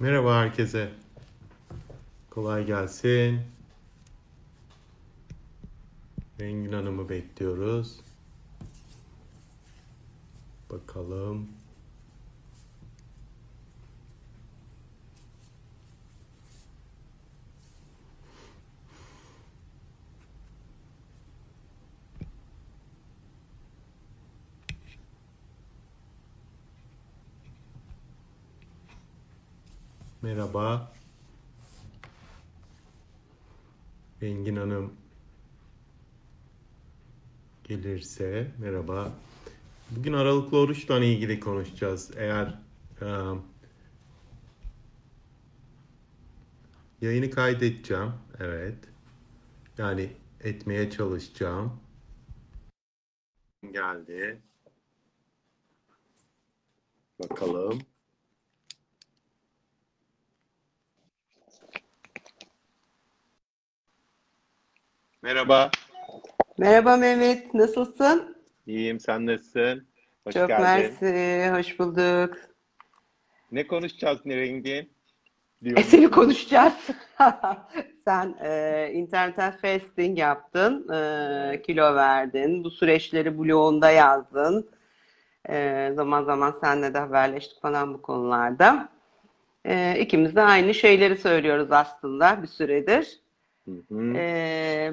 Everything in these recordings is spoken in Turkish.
Merhaba herkese. Kolay gelsin. Rengin Hanım'ı bekliyoruz. Bakalım. Merhaba. Rengin Hanım gelirse merhaba. Bugün aralıklı oruçla ilgili konuşacağız. Eğer e, yayını kaydedeceğim. Evet. Yani etmeye çalışacağım. Geldi. Bakalım. Merhaba. Merhaba Mehmet, nasılsın? İyiyim. Sen nasılsın? Hoş Çok geldin. mersi, hoş bulduk. Ne konuşacağız ne rengin? E seni konuşacağız. Sen e, internetten fasting yaptın, e, kilo verdin, bu süreçleri blogunda yazdın. E, zaman zaman seninle de haberleştik falan bu konularda. E, ikimiz de aynı şeyleri söylüyoruz aslında bir süredir. Hı hı. E,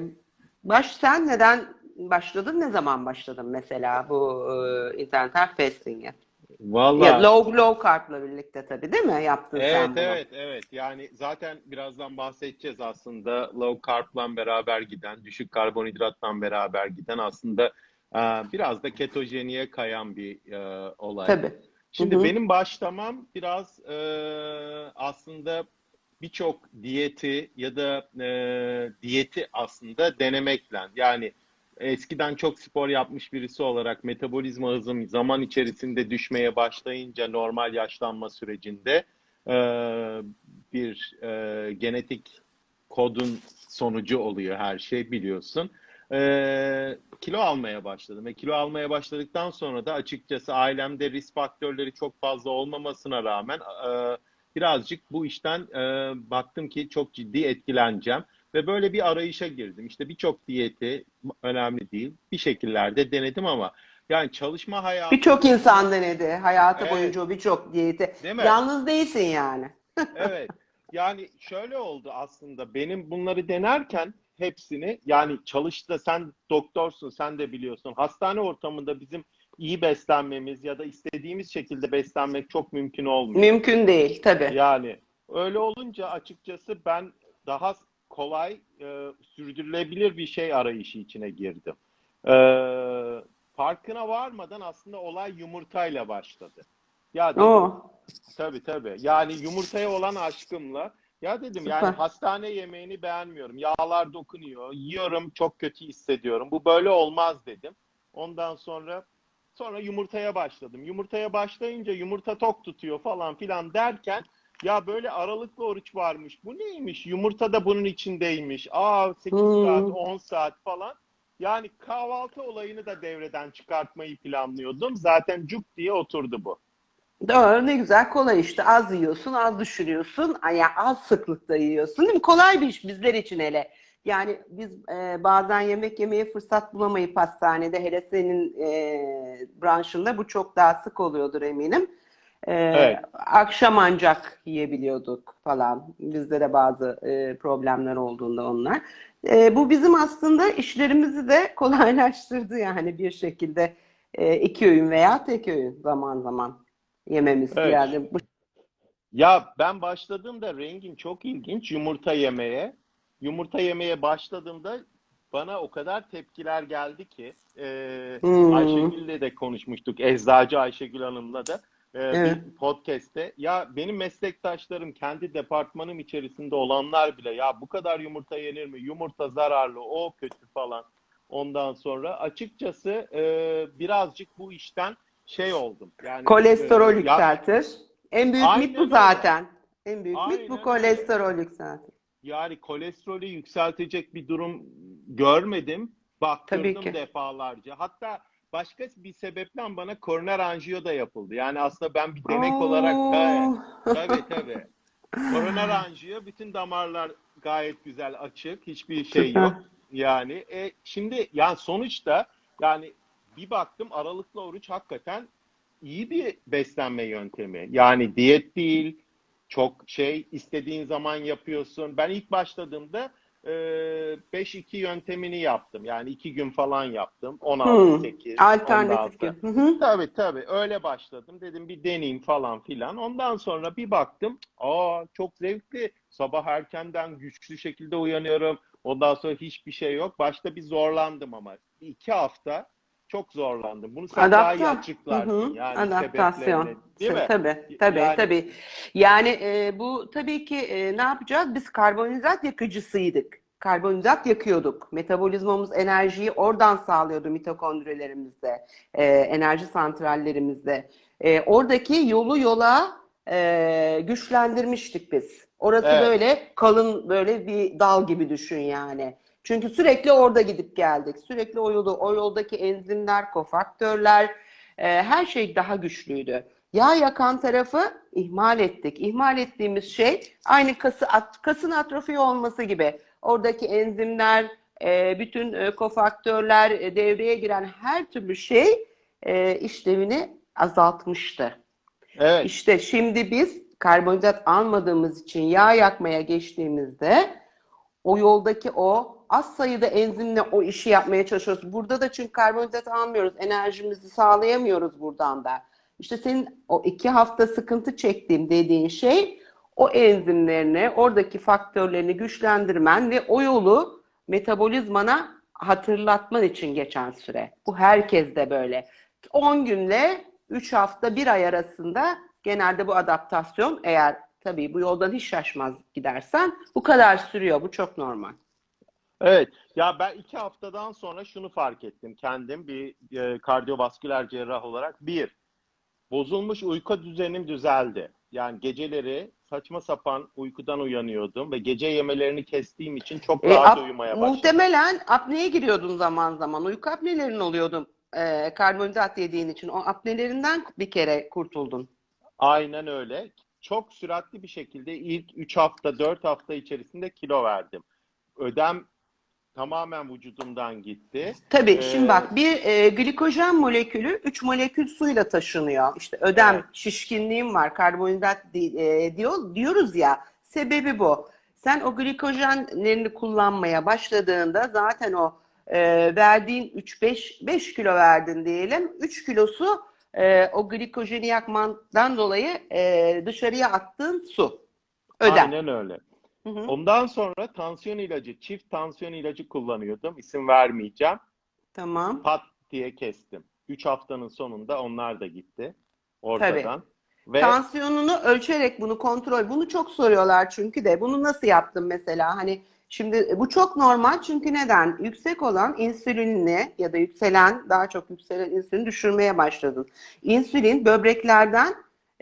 baş sen neden başladın, ne zaman başladın mesela bu e, internetten fasting'e? Vallahi Ya low low carb'la birlikte tabii değil mi yaptın evet sen bunu? evet evet yani zaten birazdan bahsedeceğiz aslında low carb'la beraber giden düşük karbonhidratla beraber giden aslında e, biraz da ketojeniye kayan bir e, olay. Tabii. Şimdi Hı hı. benim başlamam biraz e, aslında birçok diyeti ya da e, diyeti aslında denemekle yani eskiden çok spor yapmış birisi olarak metabolizma hızım zaman içerisinde düşmeye başlayınca normal yaşlanma sürecinde e, bir e, genetik kodun sonucu oluyor her şey biliyorsun. E, kilo almaya başladım ve kilo almaya başladıktan sonra da açıkçası ailemde risk faktörleri çok fazla olmamasına rağmen e, birazcık bu işten e, baktım ki çok ciddi etkileneceğim ve böyle bir arayışa girdim. İşte birçok diyeti önemli değil bir şekillerde denedim ama yani çalışma hayatı Birçok insan denedi hayatı Evet. boyunca birçok diyeti. Değil mi? Yalnız değilsin yani. Evet. Yani şöyle oldu aslında. Benim bunları denerken hepsini yani çalıştı sen doktorsun sen de biliyorsun. Hastane ortamında bizim iyi beslenmemiz ya da istediğimiz şekilde beslenmek çok mümkün olmuyor. Mümkün değil tabii. Yani öyle olunca açıkçası ben daha kolay e, sürdürülebilir bir şey arayışı içine girdim. E, farkına varmadan aslında olay yumurtayla başladı. Ya dedim, Oo, Tabii tabii. Yani yumurtaya olan aşkımla ya dedim Süper. yani hastane yemeğini beğenmiyorum. Yağlar dokunuyor. Yiyorum çok kötü hissediyorum. Bu böyle olmaz dedim. Ondan sonra sonra yumurtaya başladım. Yumurtaya başlayınca yumurta tok tutuyor falan filan derken ya böyle aralıklı oruç varmış. Bu neymiş? Yumurta da bunun içindeymiş. Aa 8 Hmm. saat, 10 saat falan. Yani kahvaltı olayını da devreden çıkartmayı planlıyordum. Zaten cuk diye oturdu bu. doğru ne güzel kolay işte az yiyorsun az düşürüyorsun ya az sıklıkta yiyorsun değil mi? Kolay bir iş bizler için hele. Yani biz e, bazen yemek yemeye fırsat bulamayıp hastanede hele senin e, branşında bu çok daha sık oluyordur eminim. E, Evet. Akşam ancak yiyebiliyorduk falan. Bizde de bazı e, problemler olduğunda onlar. E, bu bizim aslında işlerimizi de kolaylaştırdı yani bir şekilde e, iki öğün veya tek öğün zaman zaman yememiz Evet. yani bu Ya ben başladığımda rengin çok ilginç yumurta yemeye. Yumurta yemeye başladığımda bana o kadar tepkiler geldi ki e, Hmm. Ayşegül'le de konuşmuştuk. Eczacı Ayşegül Hanım'la da e, Evet. bir podcast'te. Ya benim meslektaşlarım kendi departmanım içerisinde olanlar bile ya bu kadar yumurta yenir mi? Yumurta zararlı, o kötü falan. Ondan sonra açıkçası e, birazcık bu işten şey oldum. Yani kolesterol e, ya- yükseltir. En büyük Aynen mit bu zaten. En büyük mit Aynen bu öyle. kolesterol yükseltir. Yani kolesterolü yükseltecek bir durum görmedim. Baktırdım defalarca. Hatta başka bir sebeple bana koroner anjiyo da yapıldı. Yani aslında ben bir denek olarak Oo. da tabii tabii. Koroner anjiyo, bütün damarlar gayet güzel açık, hiçbir şey yok. Yani e, şimdi yani sonuçta yani bir baktım aralıklı oruç hakikaten iyi bir beslenme yöntemi. Yani diyet değil, çok şey istediğin zaman yapıyorsun. Ben ilk başladığımda e, 5-2 yöntemini yaptım. Yani 2 gün falan yaptım. 16-8, Alternatif 16. gün. Hı hı. Tabii tabii öyle başladım. Dedim bir deneyeyim falan filan. Ondan sonra bir baktım. Aa çok zevkli. Sabah erkenden güçlü şekilde uyanıyorum. Ondan sonra hiçbir şey yok. Başta bir zorlandım ama. İki hafta çok zorlandım. Bunu sen daha iyi açıklarsın. Hı hı. Yani Adaptasyon. Değil mi? Tabii, tabii, Yani- tabii. Yani e, bu tabii ki e, ne yapacağız? Biz karbonhidrat yakıcısıydık. Karbonhidrat yakıyorduk. Metabolizmamız enerjiyi oradan sağlıyordu mitokondrilerimizde, e, enerji santrallerimizde. E, oradaki yolu yola e, güçlendirmiştik biz. Orası Evet. böyle kalın böyle bir dal gibi düşün yani. Çünkü sürekli orada gidip geldik. Sürekli o yolu, o yoldaki enzimler, kofaktörler, e, her şey daha güçlüydü. Yağ yakan tarafı ihmal ettik. İhmal ettiğimiz şey aynı kası, at- kasın atrofi olması gibi. Oradaki enzimler, e, bütün e, kofaktörler, e, devreye giren her türlü şey e, işlevini azaltmıştı. Evet. İşte şimdi biz karbonhidrat almadığımız için yağ yakmaya geçtiğimizde o yoldaki o az sayıda enzimle o işi yapmaya çalışıyoruz. Burada da çünkü karbonhidrat almıyoruz. Enerjimizi sağlayamıyoruz buradan da. İşte senin o iki hafta sıkıntı çektiğim dediğin şey o enzimlerini, oradaki faktörlerini güçlendirmen ve o yolu metabolizmana hatırlatman için geçen süre. Bu herkes de böyle. 10 günle 3 hafta, 1 ay arasında genelde bu adaptasyon eğer tabii bu yoldan hiç şaşmaz gidersen bu kadar sürüyor. Bu çok normal. Evet. Ya ben iki haftadan sonra şunu fark ettim kendim bir e, kardiyovasküler cerrah olarak. Bir, bozulmuş uyku düzenim düzeldi. Yani geceleri saçma sapan uykudan uyanıyordum ve gece yemelerini kestiğim için çok E, rahat ap- uyumaya başladım. muhtemelen apneye giriyordun zaman zaman. Uyku apnelerin oluyordu e, karbonhidrat yediğin için. O apnelerinden bir kere kurtuldun. Aynen öyle. Çok süratli bir şekilde ilk 3 hafta, 4 hafta içerisinde kilo verdim. Ödem tamamen vücudumdan gitti. Tabii Ee, şimdi bak bir e, glikojen molekülü 3 molekül suyla taşınıyor. İşte ödem, Evet. şişkinliğim var, karbonhidrat di- e, diyor, diyoruz ya. Sebebi bu. Sen o glikojenlerini kullanmaya başladığında zaten o e, verdiğin 3-5 5 kilo verdin diyelim. 3 kilosu e, o glikojeni yakmandan dolayı e, dışarıya attığın su. Ödem. Aynen öyle. Hı hı. Ondan sonra tansiyon ilacı, çift tansiyon ilacı kullanıyordum. İsim vermeyeceğim. Tamam. Pat diye kestim. 3 haftanın sonunda onlar da gitti ortadan. Ve Tansiyonunu ölçerek bunu kontrol. Bunu çok soruyorlar çünkü de. Bunu nasıl yaptın mesela? Hani şimdi bu çok normal çünkü neden? Yüksek olan insülinini ya da yükselen daha çok yükselen insülini düşürmeye başladın. İnsülin böbreklerden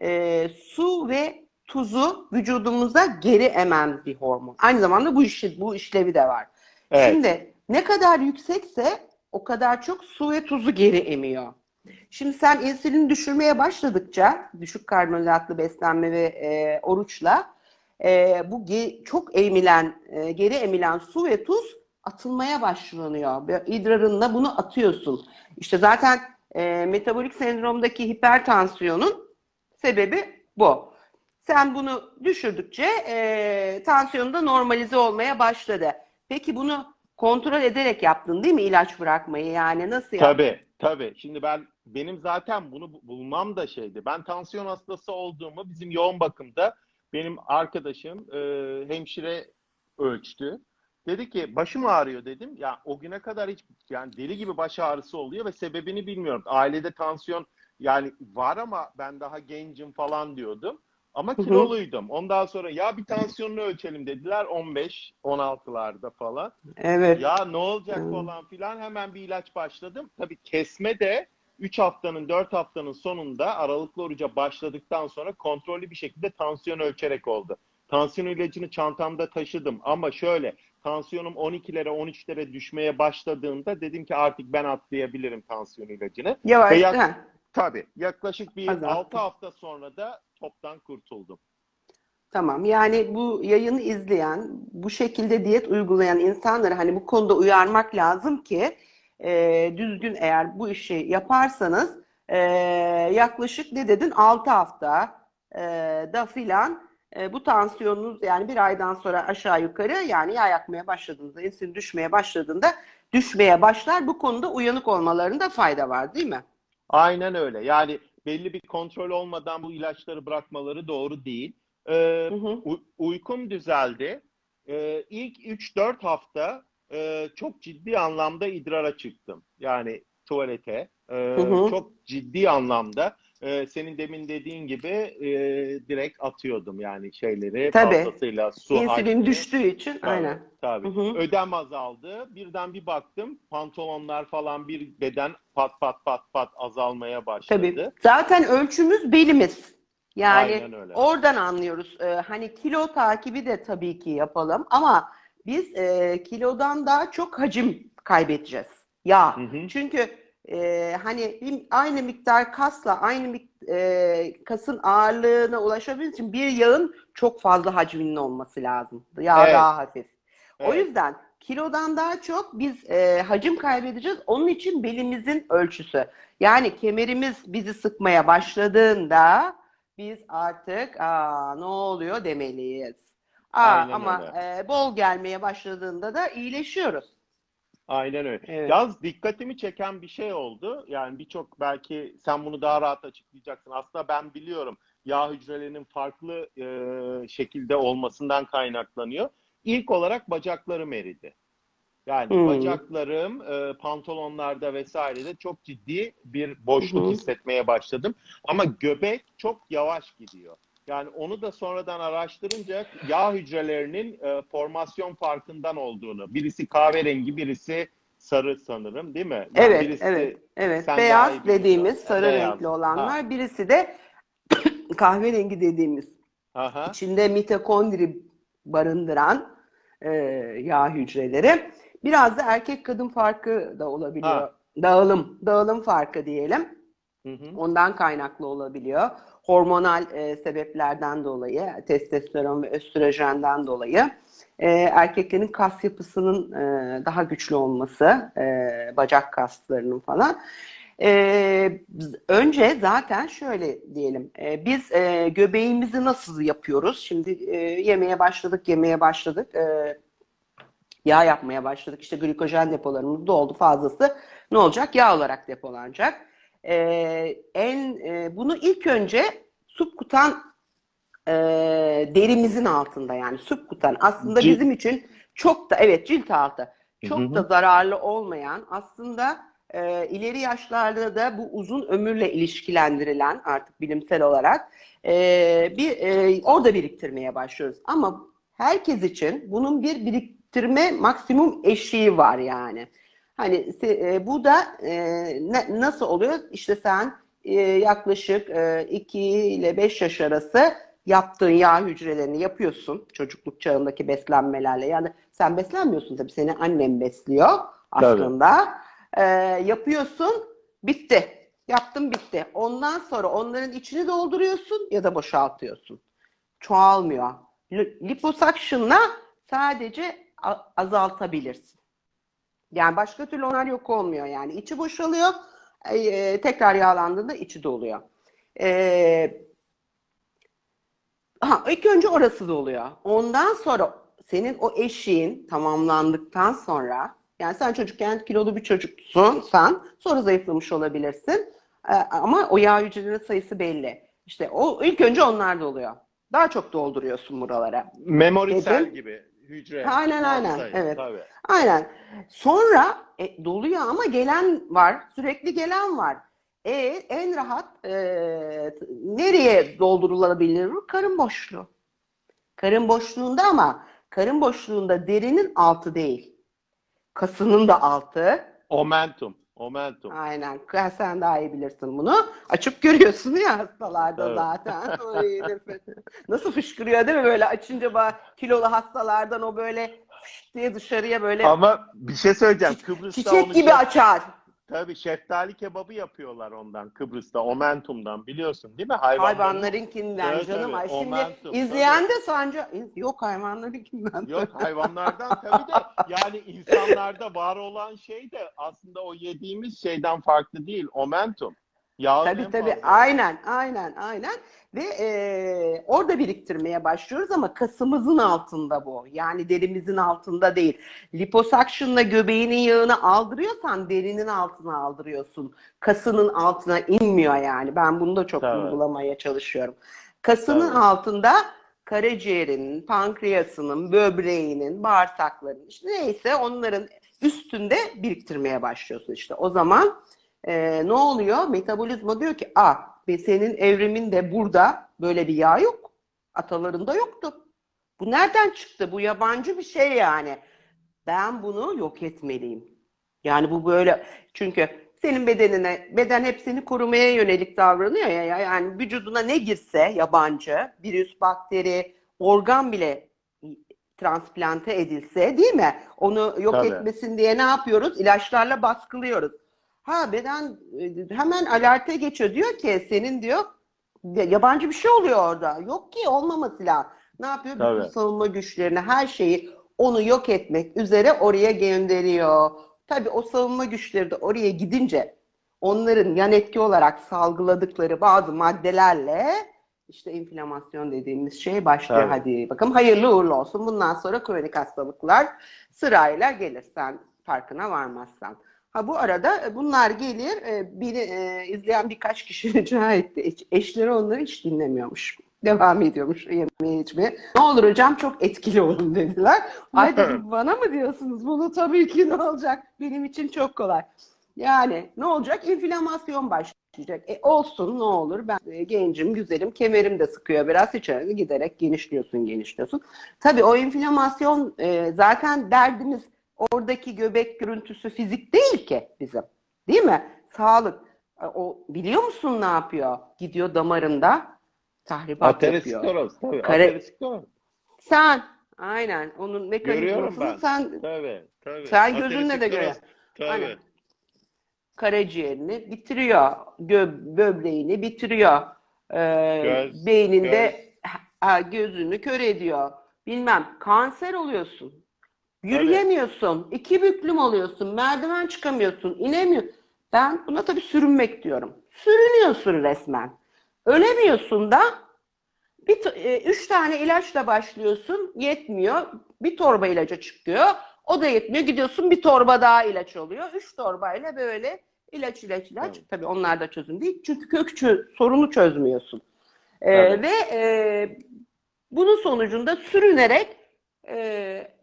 e, su ve tuzu vücudumuza geri emen bir hormon. Aynı zamanda bu işi, bu işlevi de var. evet, Şimdi ne kadar yüksekse o kadar çok su ve tuzu geri emiyor. Şimdi sen insülin düşürmeye başladıkça düşük karbonhidratlı beslenme ve e, oruçla e, bu ge- çok emilen, e, geri emilen su ve tuz atılmaya başlanıyor. İdrarınla bunu atıyorsun. İşte zaten e, metabolik sendromdaki hipertansiyonun sebebi bu. Sen bunu düşürdükçe e, tansiyonun da normalize olmaya başladı. Peki bunu kontrol ederek yaptın değil mi ilaç bırakmayı? Yani nasıl yaptın? tabii, tabii. Şimdi ben benim zaten bunu bu- bulmam da şeydi. Ben tansiyon hastası olduğumu bizim yoğun bakımda benim arkadaşım e, hemşire ölçtü. Dedi ki başım ağrıyor dedim. Ya o güne kadar hiç yani deli gibi baş ağrısı oluyor ve sebebini bilmiyorum. Ailede tansiyon yani var ama ben daha gencim falan diyordum. Ama kiloluydum. Ondan sonra ya bir tansiyonunu ölçelim dediler 15 16'larda falan. Evet. Ya ne olacak Hmm. falan filan hemen bir ilaç başladım. Tabii kesme de 3 haftanın 4 haftanın sonunda aralıklı oruca başladıktan sonra kontrollü bir şekilde tansiyon ölçerek oldu. Tansiyon ilacını çantamda taşıdım ama şöyle tansiyonum 12'lere 13'lere düşmeye başladığında dedim ki artık ben atlayabilirim tansiyon ilacını. Yavaş. Ve yak-. Tabii yaklaşık bir Azalttı. 6 hafta sonra da toptan kurtuldum. Tamam. Yani bu yayını izleyen, bu şekilde diyet uygulayan insanları hani bu konuda uyarmak lazım ki e, düzgün eğer bu işi yaparsanız e, yaklaşık ne dedin 6 hafta e, da filan e, bu tansiyonunuz yani bir aydan sonra aşağı yukarı yani yağ yakmaya başladığında, insülin düşmeye başladığında düşmeye başlar. Bu konuda uyanık olmalarında fayda var değil mi? Aynen öyle. Yani belli bir kontrol olmadan bu ilaçları bırakmaları doğru değil. Ee, Hı hı. u- uykum düzeldi. Ee, ilk 3-4 hafta e, çok ciddi anlamda idrara çıktım. Yani tuvalete. Ee, Hı hı. çok ciddi anlamda. E, senin demin dediğin gibi e, direkt atıyordum yani şeyleri Tabii. fazlasıyla su İnsülin hacmi. düştüğü için Tabii, aynen. tabii. Hı hı. Ödem azaldı. Birden bir baktım pantolonlar falan bir beden pat pat pat pat azalmaya başladı. Tabii. Zaten ölçümüz belimiz. Yani oradan anlıyoruz. Ee, hani kilo takibi de tabii ki yapalım ama biz e, kilodan daha çok hacim kaybedeceğiz. Yağ. Hı hı. Çünkü e, hani bir, aynı miktar kasla aynı mik- e, kasın ağırlığına ulaşabilmek için bir yağın çok fazla hacminin olması lazım. Yağ Evet. daha hafif. O Evet. yüzden kilodan daha çok biz e, hacim kaybedeceğiz. Onun için belimizin ölçüsü. Yani kemerimiz bizi sıkmaya başladığında biz artık aa ne oluyor demeliyiz. Aa, Aynen ama e, bol gelmeye başladığında da iyileşiyoruz. Aynen öyle. Evet. Yalnız dikkatimi çeken bir şey oldu. Yani birçok belki sen bunu daha rahat açıklayacaksın. Aslında ben biliyorum yağ hücrelerinin farklı e, şekilde olmasından kaynaklanıyor. İlk olarak bacaklarım eridi. Yani Hmm. bacaklarım e, pantolonlarda vesairede çok ciddi bir boşluk hı. hissetmeye başladım. Ama göbek çok yavaş gidiyor. Yani onu da sonradan araştırınca yağ hücrelerinin e, formasyon farkından olduğunu. Birisi kahverengi, birisi sarı sanırım, değil mi? Yani Evet, birisi- evet, evet. Beyaz dediğimiz sarı Beyaz. renkli olanlar, birisi de kahverengi dediğimiz Aha. içinde mitokondri barındıran e, yağ hücreleri. Biraz da erkek kadın farkı da olabiliyor. Ha. Dağılım, dağılım farkı diyelim. Hı hı. Ondan kaynaklı olabiliyor. Hormonal e, sebeplerden dolayı, testosteron ve östrojenden dolayı e, erkeklerin kas yapısının e, daha güçlü olması, e, bacak kaslarının falan. E, önce zaten şöyle diyelim, e, biz e, göbeğimizi nasıl yapıyoruz? Şimdi e, yemeye başladık, yemeye başladık. E, yağ yapmaya başladık. İşte glikojen depolarımız doldu fazlası. Ne olacak? Yağ olarak depolanacak. Ee, en e, bunu ilk önce subkutan e, derimizin altında yani subkutan aslında Cilt- bizim için çok da evet cilt altı çok Hı hı. da zararlı olmayan aslında e, ileri yaşlarda da bu uzun ömürle ilişkilendirilen artık bilimsel olarak e, bir e, orada biriktirmeye başlıyoruz. Ama herkes için bunun bir biriktirme maksimum eşiği var yani. Hani e, bu da e, ne- nasıl oluyor? İşte sen e, yaklaşık 2 ile 5 yaş arası yaptığın yağ hücrelerini yapıyorsun çocukluk çağındaki beslenmelerle. Yani sen beslenmiyorsun tabii seni annem besliyor aslında. E, yapıyorsun bitti. Yaptın bitti. Ondan sonra onların içini dolduruyorsun ya da boşaltıyorsun. Çoğalmıyor. Li- Liposuction'la sadece azaltabilirsin. Yani başka türlü onlar yok olmuyor yani. içi boşalıyor, e, tekrar yağlandığında içi doluyor. E, ha, ilk önce orası doluyor. Ondan sonra senin o eşiğin tamamlandıktan sonra yani sen çocukken kilolu bir çocuksun sen sonra zayıflamış olabilirsin. E, ama o yağ hücrelerinin sayısı belli. İşte o ilk önce onlar doluyor. Daha çok dolduruyorsun buralara. Memorisel Dedim. gibi hücre. Aynen, aynen. Evet. Tabii. Aynen. Sonra e, doluyor ama gelen var. Sürekli gelen var. E, en rahat e, nereye doldurulabilir? Karın boşluğu. Karın boşluğunda ama karın boşluğunda derinin altı değil. Kasının da altı. Omentum. Omentum. Aynen. Sen daha iyi bilirsin bunu. Açıp görüyorsun ya hastalarda Evet. zaten. Nasıl fışkırıyor değil mi? Böyle açınca ba- kilolu hastalardan o böyle diye dışarıya böyle Ama bir şey söyleyeceğim. Kıbrıs'ta onu çiçek gibi çok- açar. Tabii şeftali kebabı yapıyorlar ondan Kıbrıs'ta, Omentum'dan biliyorsun değil mi? Hayvanların- Hayvanlarınkinden Evet, canım. evet, Ay şimdi momentum, izleyen de sence yok hayvanlarınkinden. Yok hayvanlardan tabii de yani insanlarda var olan şey de aslında o yediğimiz şeyden farklı değil. Omentum. Yağın Tabii tabii fazla- aynen aynen aynen ve e, orada biriktirmeye başlıyoruz ama kasımızın altında bu. Yani derimizin altında değil. Liposuction'la göbeğinin yağını aldırıyorsan derinin altına aldırıyorsun. Kasının altına inmiyor yani. Ben bunu da çok Tabii. uygulamaya çalışıyorum. Kasının Tabii. altında karaciğerinin, pankreasının, böbreğinin, bağırsakların işte neyse onların üstünde biriktirmeye başlıyorsun işte. O zaman e, ne oluyor? Metabolizma diyor ki, ah senin evriminde burada böyle bir yağ yok. Atalarında yoktu. Bu nereden çıktı? Bu yabancı bir şey yani. Ben bunu yok etmeliyim. Yani bu böyle çünkü senin bedenine, beden hep seni korumaya yönelik davranıyor ya- Yani vücuduna ne girse yabancı, virüs, bakteri, organ bile transplante edilse değil mi? Onu yok Tabii. etmesin diye ne yapıyoruz? İlaçlarla baskılıyoruz. Ha beden e, hemen alerte geçiyor. Diyor ki senin diyor ya- yabancı bir şey oluyor orada. Yok ki olmaması lazım. Ne yapıyor? Bütün Tabii. savunma güçlerini, her şeyi onu yok etmek üzere oraya gönderiyor. Tabii o savunma güçleri de oraya gidince onların yan etki olarak salgıladıkları bazı maddelerle işte inflamasyon dediğimiz şey başlıyor. Tabii. Hadi bakalım hayırlı uğurlu olsun. Bundan sonra kronik hastalıklar sırayla gelir sen farkına varmazsan. Ha bu arada e, bunlar gelir. E, beni e, izleyen birkaç kişi rica etti. Eş- Eşleri onları hiç dinlemiyormuş. Devam ediyormuş yemeğe içmeye. Ne olur hocam çok etkili olun dediler. Ay dedim bana mı diyorsunuz? Bunu tabii ki ne olacak? Benim için çok kolay. Yani ne olacak? İnflamasyon başlayacak. E olsun ne olur. Ben e, gencim, güzelim, kemerim de sıkıyor biraz. İçeri giderek genişliyorsun, genişliyorsun. Tabii o inflamasyon e, zaten derdimiz oradaki göbek görüntüsü fizik değil ki bizim. Değil mi? Sağlık. E, O biliyor musun ne yapıyor? Gidiyor damarında tahribat yapıyor. Tabii. Kare-. Sen aynen onun mekanizmasını sen Tabii, tabii. Sen gözünle de görüyorsun. Tabii. Aynen. karaciğerini bitiriyor. Gö- böbreğini bitiriyor. Ee, Göz, beyninde ha, gözünü kör ediyor. Bilmem kanser oluyorsun. Yürüyemiyorsun. iki büklüm oluyorsun. Merdiven çıkamıyorsun. inemiyorsun. Ben buna tabii sürünmek diyorum. Sürünüyorsun resmen. Ölemiyorsun da bir e, üç tane ilaçla başlıyorsun. Yetmiyor. Bir torba ilaca çıkıyor. O da yetmiyor. Gidiyorsun bir torba daha ilaç oluyor. Üç torbayla böyle ilaç ilaç ilaç. Evet. Tabii onlar da çözüm değil. Çünkü kök çö- sorunu çözmüyorsun. Ee, Evet. ve e, bunun sonucunda sürünerek e,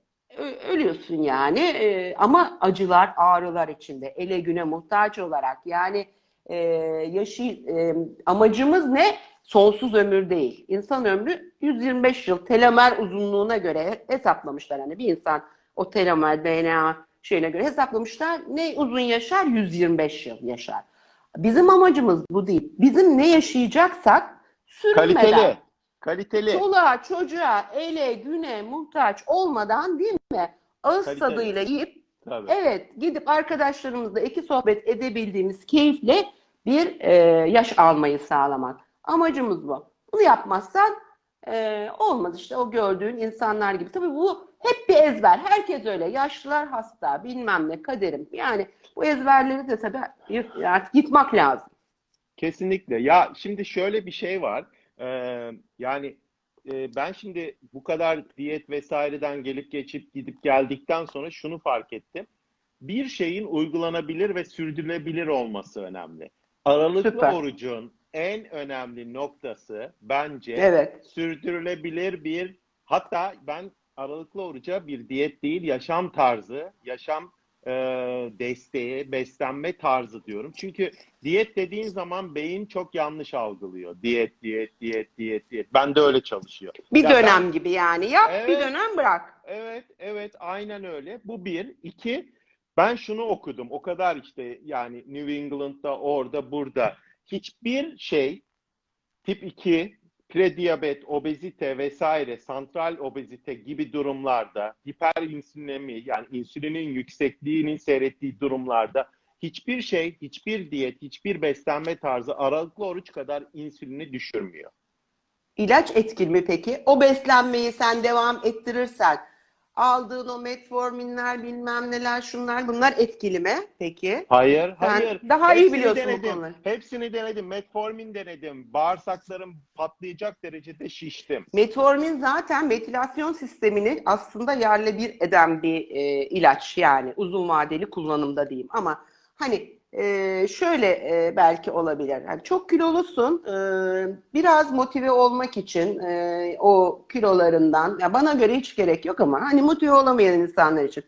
ölüyorsun yani. E, ama acılar, ağrılar içinde. Ele güne muhtaç olarak. Yani e, yaşı e, amacımız ne? Sonsuz ömür değil. İnsan ömrü 125 yıl telomer uzunluğuna göre hesaplamışlar. Hani bir insan o telomer DNA şeyine göre hesaplamışlar. Ne uzun yaşar? 125 yıl yaşar. Bizim amacımız bu değil. Bizim ne yaşayacaksak sürünmeden, Kaliteli. Kaliteli. çoluğa, çocuğa, ele, güne muhtaç olmadan değil mi? Ağız Kaliteli. tadıyla yiyip Tabii. Evet, gidip arkadaşlarımızla iki sohbet edebildiğimiz keyifle bir e, yaş almayı sağlamak. Amacımız bu. Bunu yapmazsan e, olmaz işte o gördüğün insanlar gibi. Tabii bu hep bir ezber. Herkes öyle. Yaşlılar hasta, bilmem ne, kaderim. Yani bu ezberleri de tabii artık yıkmak lazım. Kesinlikle. Ya şimdi şöyle bir şey var. Ee, yani e, ben şimdi bu kadar diyet vesaireden gelip geçip gidip geldikten sonra şunu fark ettim. Bir şeyin uygulanabilir ve sürdürülebilir olması önemli. Aralıklı Süper. orucun en önemli noktası bence Evet. sürdürülebilir bir hatta ben aralıklı oruca bir diyet değil yaşam tarzı, yaşam e, desteği, beslenme tarzı diyorum. Çünkü diyet dediğin zaman beyin çok yanlış algılıyor. Diyet, diyet, diyet, diyet, diyet. Ben de öyle çalışıyor. Bir Ya ben- dönem gibi yani. Yap bir Evet. dönem bırak. Evet, evet, aynen öyle. Bu bir. İki, ben şunu okudum. O kadar işte yani New England'da, orada, burada. Hiçbir şey tip 2, prediyabet, obezite vesaire, santral obezite gibi durumlarda, hiperinsülinemi yani insülinin yüksekliğinin seyrettiği durumlarda hiçbir şey, hiçbir diyet, hiçbir beslenme tarzı aralıklı oruç kadar insülini düşürmüyor. İlaç etkili mi peki? O beslenmeyi sen devam ettirirsen aldığın o metforminler bilmem neler şunlar bunlar etkili mi peki? Hayır, Sen hayır. daha iyi Hepsini biliyorsun bu denedim. konuları. Hepsini denedim. Metformin denedim. Bağırsaklarım patlayacak derecede şiştim. Metformin zaten metilasyon sistemini aslında yerle bir eden bir e, ilaç yani uzun vadeli kullanımda diyeyim ama hani e, şöyle e, belki olabilir. Yani çok kilolusun e, biraz motive olmak için e, o kilolarından ya bana göre hiç gerek yok ama hani motive olamayan insanlar için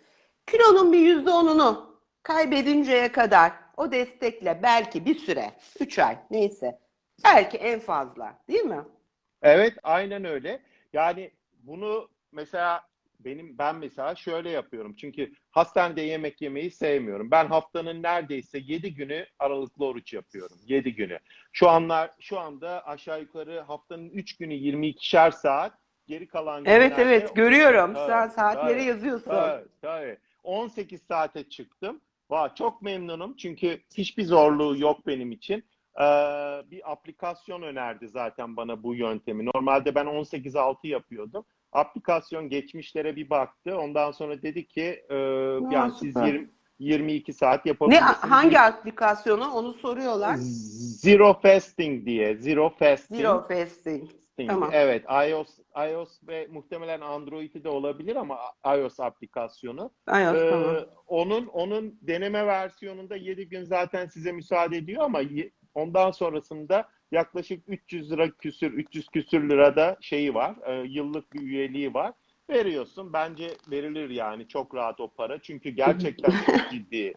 kilonun bir yüzde onunu kaybedinceye kadar o destekle belki bir süre 3 ay neyse belki en fazla değil mi? Evet, aynen öyle. Yani bunu mesela benim ben mesela şöyle yapıyorum. Çünkü hastanede yemek yemeyi sevmiyorum. Ben haftanın neredeyse 7 günü aralıklı oruç yapıyorum. 7 günü. Şu anlar şu anda aşağı yukarı haftanın 3 günü 22'şer saat. Geri kalan Evet evet görüyorum. Tabii, Sen saatleri tabii, yazıyorsun. Tabii, tabii. 18 saate çıktım. Vay, çok memnunum çünkü hiçbir zorluğu yok benim için. Ee, bir aplikasyon önerdi zaten bana bu yöntemi. Normalde ben 18-6 yapıyordum. Aplikasyon geçmişlere bir baktı. Ondan sonra dedi ki e, yani siz süper. 20, 22 saat Ne yapabilirsiniz. hangi aplikasyonu onu soruyorlar. Zero Fasting diye. Zero Fasting. Zero fasting. Fasting. Tamam. Evet, iOS iOS ve muhtemelen Android'i de olabilir ama iOS aplikasyonu. Yok, Ee, tamam. onun onun deneme versiyonunda 7 gün zaten size müsaade ediyor ama ondan sonrasında yaklaşık 300 lira küsür 300 küsür lirada şeyi var. e, yıllık bir üyeliği var. Veriyorsun. Bence verilir yani çok rahat o para. Çünkü gerçekten çok ciddi.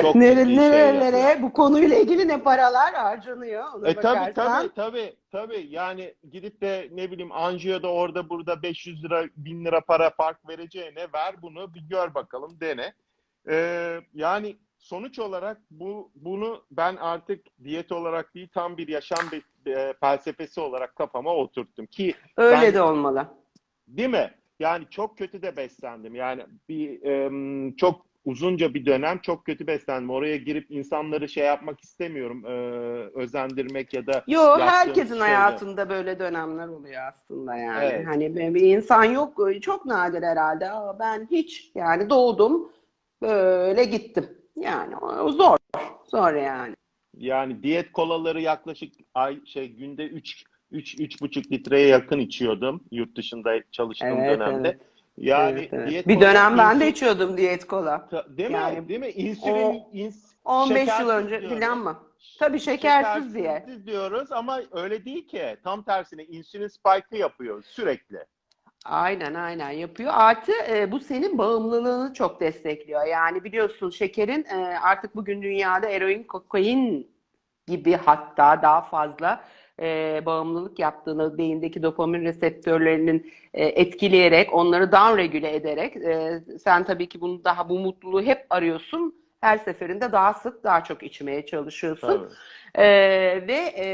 Çok Nere, ciddi şey nerelere bu konuyla ilgili ne paralar harcanıyor E tabii tabii tabii tabii yani gidip de ne bileyim Anjiyo'da orada burada 500 lira 1000 lira para fark vereceğine ver bunu bir gör bakalım dene. Ee, yani sonuç olarak bu bunu ben artık diyet olarak değil tam bir yaşam be- e, felsefesi olarak kafama oturttum ki Öyle Ben- de olmalı. değil mi? Yani çok kötü de beslendim. Yani bir em, çok uzunca bir dönem çok kötü beslendim. Oraya girip insanları şey yapmak istemiyorum. e, özendirmek ya da Yo herkesin şeyler. hayatında böyle dönemler oluyor aslında yani. Evet. Hani bir bir insan yok çok nadir herhalde. Aa, ben hiç yani doğdum böyle gittim. Yani o zor. Zor yani. Yani diyet kolaları yaklaşık ay şey günde 3 3 3,5 litreye yakın içiyordum yurt dışında çalıştığım Evet, dönemde. evet. Yani Evet, evet. diyet Bir kola- dönem ben de insü- içiyordum diyet kola. Ta- Değil mi? Yani Değil mi? İnsülin o ins- 15 yıl önce diyoruz. falan mı? Tabii şekersiz diye. Şekersiz diyoruz ama öyle değil ki. Tam tersine insülin spike'ı yapıyor sürekli. Aynen aynen yapıyor. Artı e, bu senin bağımlılığını çok destekliyor. Yani biliyorsun şekerin e, artık bugün dünyada eroin, kokain gibi hatta daha fazla e, bağımlılık yaptığını beyindeki dopamin reseptörlerinin e, etkileyerek onları downregüle ederek e, sen tabii ki bunu daha bu mutluluğu hep arıyorsun. Her seferinde daha sık daha çok içmeye çalışıyorsun. Ee, ve e,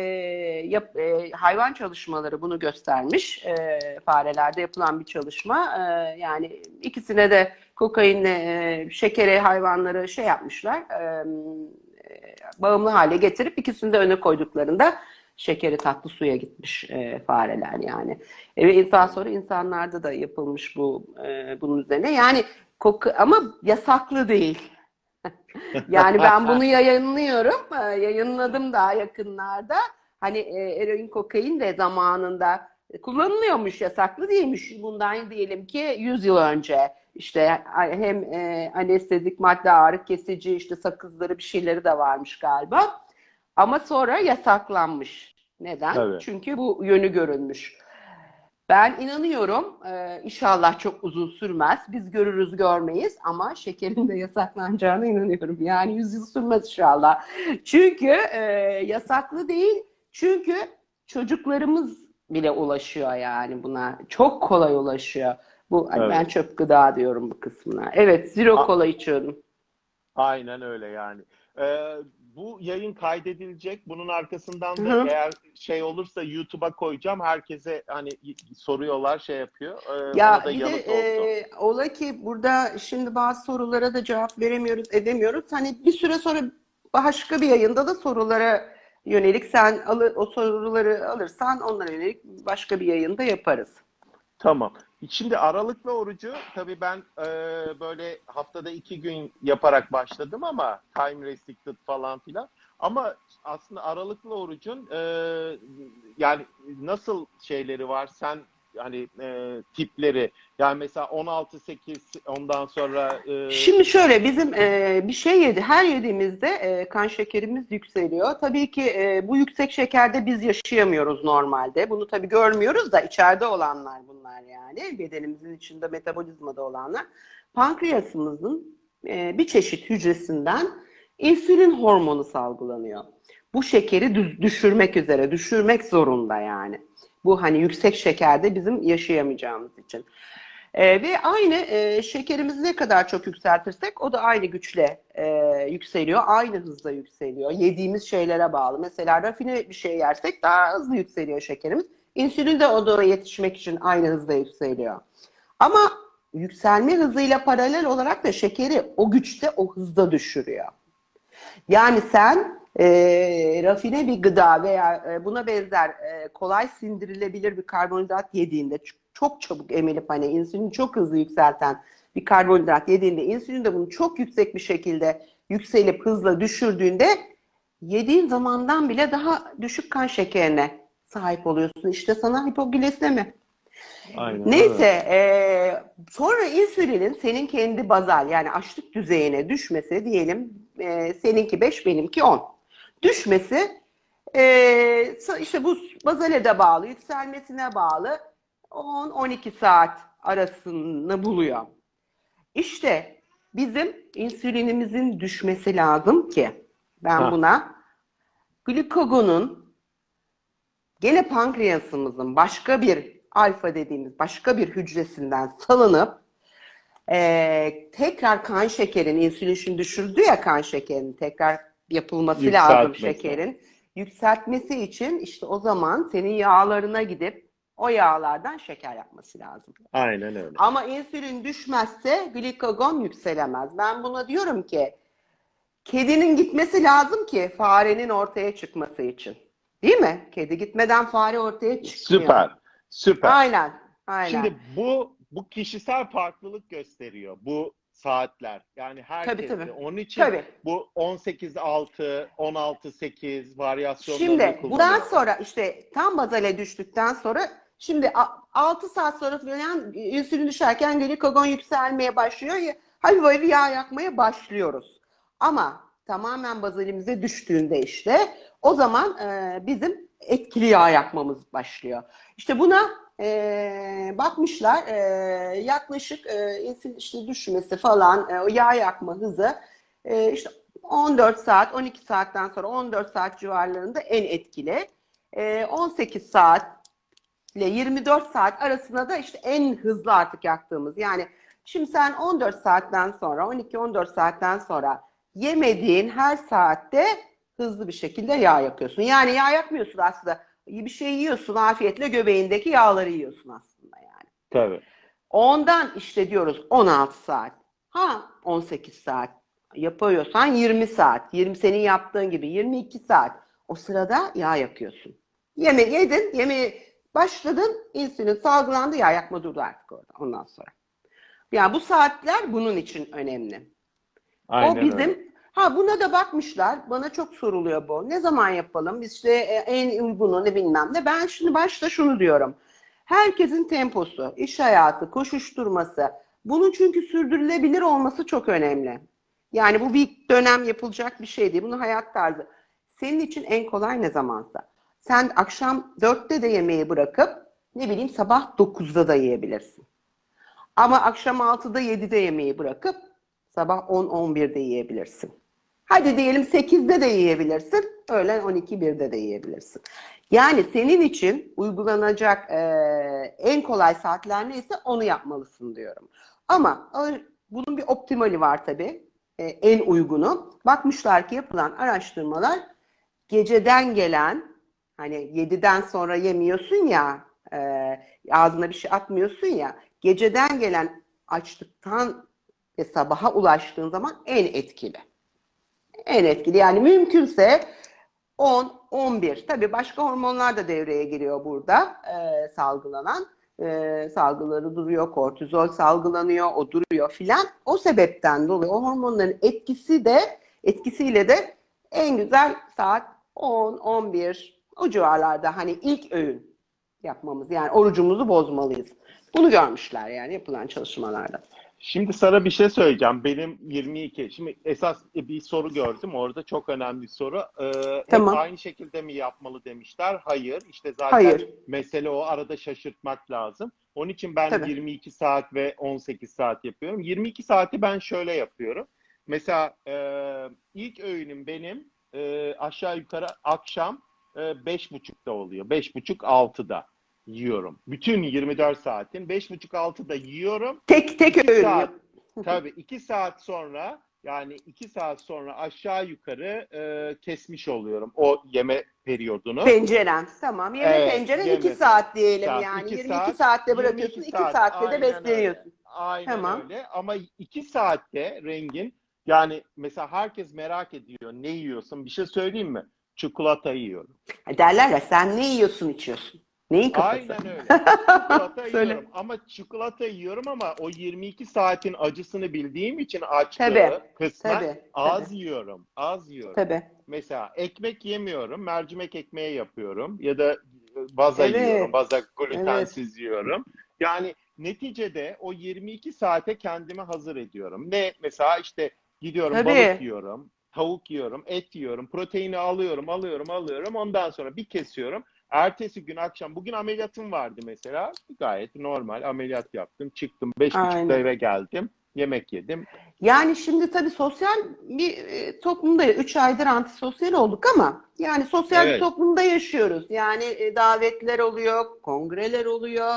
yap- e, hayvan çalışmaları bunu göstermiş. Ee, farelerde yapılan bir çalışma. Ee, yani ikisine de kokainle e, şekeri hayvanları şey yapmışlar. e, e, bağımlı hale getirip ikisini de öne koyduklarında şekeri tatlı suya gitmiş e, fareler yani. E, ve daha sonra insanlarda da yapılmış bu e, bunun üzerine. Yani koku ama yasaklı değil. Yani ben bunu yayınlıyorum. Ee, Yayınladım daha yakınlarda. Hani e, eroin, kokain de zamanında kullanılıyormuş, yasaklı değilmiş. Bundan diyelim ki 100 yıl önce işte hem e, anestezik madde, ağrı kesici, işte sakızları bir şeyleri de varmış galiba. Ama sonra yasaklanmış. Neden? Tabii. Çünkü bu yönü görülmüş. Ben inanıyorum. Ee, inşallah çok uzun sürmez. Biz görürüz görmeyiz ama şekerin de yasaklanacağına inanıyorum. Yani 100 yıl sürmez inşallah. Çünkü e, yasaklı değil. Çünkü çocuklarımız bile ulaşıyor yani buna. Çok kolay ulaşıyor. Bu hani Evet. ben çöp gıda diyorum bu kısmına. Evet, zero kola içiyorum. Aynen öyle yani. Ee, bu yayın kaydedilecek. Bunun arkasından da Hı hı. eğer şey olursa YouTube'a koyacağım. Herkese hani soruyorlar, şey yapıyor. Ee, Ya da bir de e, ola ki burada şimdi bazı sorulara da cevap veremiyoruz, edemiyoruz. Hani bir süre sonra başka bir yayında da sorulara yönelik sen alı, o soruları alırsan onlara yönelik başka bir yayında yaparız. Tamam. Şimdi aralıklı orucu tabii ben e, böyle haftada iki gün yaparak başladım ama time restricted falan filan. Ama aslında aralıklı orucun e, yani nasıl şeyleri var? Sen hani e, tipleri yani mesela 16-8 ondan sonra e, Şimdi şöyle bizim e, bir şey yedi, her yediğimizde e, kan şekerimiz yükseliyor. Tabii ki e, bu yüksek şekerde biz yaşayamıyoruz normalde. Bunu tabii görmüyoruz da içeride olanlar bunlar yani. Bedenimizin içinde metabolizmada olanlar. Pankreasımızın e, bir çeşit hücresinden insülin hormonu salgılanıyor. Bu şekeri düz- düşürmek üzere, düşürmek zorunda yani. Bu hani yüksek şekerde bizim yaşayamayacağımız için. Ee, ve aynı e, şekerimizi ne kadar çok yükseltirsek o da aynı güçle e, yükseliyor, aynı hızla yükseliyor. Yediğimiz şeylere bağlı. Mesela rafine bir şey yersek daha hızlı yükseliyor şekerimiz. İnsülin de o da yetişmek için aynı hızla yükseliyor. Ama yükselme hızıyla paralel olarak da şekeri o güçte, o hızda düşürüyor. Yani sen e, rafine bir gıda veya e, buna benzer e, kolay sindirilebilir bir karbonhidrat yediğinde çok çabuk emilip hani insülini çok hızlı yükselten bir karbonhidrat yediğinde insülin de bunu çok yüksek bir şekilde yükselip hızla düşürdüğünde yediğin zamandan bile daha düşük kan şekerine sahip oluyorsun. İşte sana hipoglisemi. Aynen, Neyse, evet. eee, sonra insülinin senin kendi bazal yani açlık düzeyine düşmesi diyelim eee, seninki 5 benimki 10. Düşmesi sa- işte bu bazale de bağlı, yükselmesine bağlı 10-12 saat arasını buluyor. İşte bizim insülinimizin düşmesi lazım ki ben Ha. buna glikogonun gene pankreasımızın başka bir alfa dediğimiz başka bir hücresinden salınıp eee, tekrar kan şekerin insülin düşürdü ya kan şekerini tekrar yapılması lazım şekerin yükseltmesi için işte o zaman senin yağlarına gidip o yağlardan şeker yapması lazım. Aynen öyle. Ama insülin düşmezse glikogon yükselemez. Ben buna diyorum ki kedinin gitmesi lazım ki farenin ortaya çıkması için. Değil mi? Kedi gitmeden fare ortaya çıkmıyor. Süper. Süper. Aynen. Aynen. Şimdi bu bu kişisel farklılık gösteriyor bu saatler. Yani herkeste. tabii. Onun için Tabii. bu 18-6, 16-8 varyasyonlarını Şimdi bundan sonra işte tam bazale düştükten sonra şimdi 6 saat sonra falan insülin düşerken glikogon yükselmeye başlıyor. ya, Hafif hafif yağ yakmaya başlıyoruz. Ama tamamen bazalimize düştüğünde işte o zaman e, bizim etkili yağ yakmamız başlıyor. İşte buna e, bakmışlar e, yaklaşık e, insülin işte düşmesi falan e, o yağ yakma hızı e, işte 14 saat 12 saatten sonra 14 saat civarlarında en etkili. E, 18 saat ile 24 saat arasında da işte en hızlı artık yaktığımız. Yani şimdi sen 14 saatten sonra 12-14 saatten sonra yemediğin her saatte hızlı bir şekilde yağ yakıyorsun. Yani yağ yakmıyorsun aslında. Bir şey yiyorsun afiyetle göbeğindeki yağları yiyorsun aslında yani. Tabii. Ondan işte diyoruz 16 saat. Ha 18 saat. Yapıyorsan 20 saat. 20 senin yaptığın gibi 22 saat. O sırada yağ yakıyorsun. Yeme yedin, yemeğe başladın, insülin salgılandı, yağ yakma durdu artık orada ondan sonra. Yani bu saatler bunun için önemli. Aynen o bizim öyle. Ha buna da bakmışlar. Bana çok soruluyor bu. Ne zaman yapalım? Biz işte e, en uygunu ne bilmem ne. Ben şimdi başta şunu diyorum. Herkesin temposu, iş hayatı, koşuşturması. Bunun çünkü sürdürülebilir olması çok önemli. Yani bu bir dönem yapılacak bir şey değil. Bunun hayat tarzı. Senin için en kolay ne zamansa. Sen akşam dörtte de yemeği bırakıp ne bileyim sabah 9'da da yiyebilirsin. Ama akşam 6'da 7'de yemeği bırakıp sabah 10-11'de yiyebilirsin. Hadi diyelim 8'de de yiyebilirsin, öğlen 12-1'de de yiyebilirsin. Yani senin için uygulanacak e, en kolay saatler neyse onu yapmalısın diyorum. Ama bunun bir optimali var tabii, e, en uygunu. Bakmışlar ki yapılan araştırmalar geceden gelen, hani 7'den sonra yemiyorsun ya, e, ağzına bir şey atmıyorsun ya, geceden gelen açlıktan ve sabaha ulaştığın zaman en etkili. En etkili yani mümkünse 10, 11. Tabii başka hormonlar da devreye giriyor burada e, salgılanan. E, salgıları duruyor, kortizol salgılanıyor, o duruyor filan. O sebepten dolayı o hormonların etkisi de etkisiyle de en güzel saat 10, 11 o civarlarda hani ilk öğün yapmamız yani orucumuzu bozmalıyız. Bunu görmüşler yani yapılan çalışmalarda. Şimdi sana bir şey söyleyeceğim. Benim 22. Şimdi esas bir soru gördüm orada. Çok önemli bir soru. Ee, Tamam. aynı şekilde mi yapmalı demişler. Hayır. İşte zaten Hayır. mesele o. Arada şaşırtmak lazım. Onun için ben Tabii. 22 saat ve 18 saat yapıyorum. 22 saati ben şöyle yapıyorum. Mesela e, ilk öğünüm benim e, aşağı yukarı akşam e, 5.30'da oluyor. 5.30-6'da yiyorum. Bütün 24 saatin 5.30-6'da yiyorum. Tek tek İki öğün saat. Tabii iki saat sonra yani iki saat sonra aşağı yukarı e, kesmiş oluyorum o yeme periyodunu. Penceren. Tamam. Yeme Evet, penceren yeme 2 saat diyelim saat, yani. iki 22 saat, saatte bırakıyorsun. 22 2 saat, saatte de besleniyorsun. Aynen Tamam. öyle ama iki saatte rengin yani mesela herkes merak ediyor ne yiyorsun bir şey söyleyeyim mi? Çikolata yiyorum. Ha, Derler ya sen ne yiyorsun içiyorsun? Neyin kafası? Aynen öyle. Çikolata yiyorum ama çikolata yiyorum ama o 22 saatin acısını bildiğim için açlığı Tabii, kısmen tabii, az tabii. yiyorum. Az yiyorum. Tabii. Mesela ekmek yemiyorum, mercimek ekmeği yapıyorum ya da baza Evet. yiyorum, baza glutensiz yiyorum. Yani neticede o 22 saate kendimi hazır ediyorum. Ne mesela işte gidiyorum Tabii. balık yiyorum, tavuk yiyorum, et yiyorum, proteini alıyorum, alıyorum, alıyorum. Ondan sonra bir kesiyorum. Ertesi gün akşam, bugün ameliyatım vardı mesela. Gayet normal ameliyat yaptım, çıktım. Beş Aynen. buçukta eve geldim, yemek yedim. Yani şimdi tabii sosyal bir e, toplumda 3 aydır antisosyal olduk ama yani sosyal bir Evet. toplumda yaşıyoruz. Yani e, davetler oluyor, kongreler oluyor,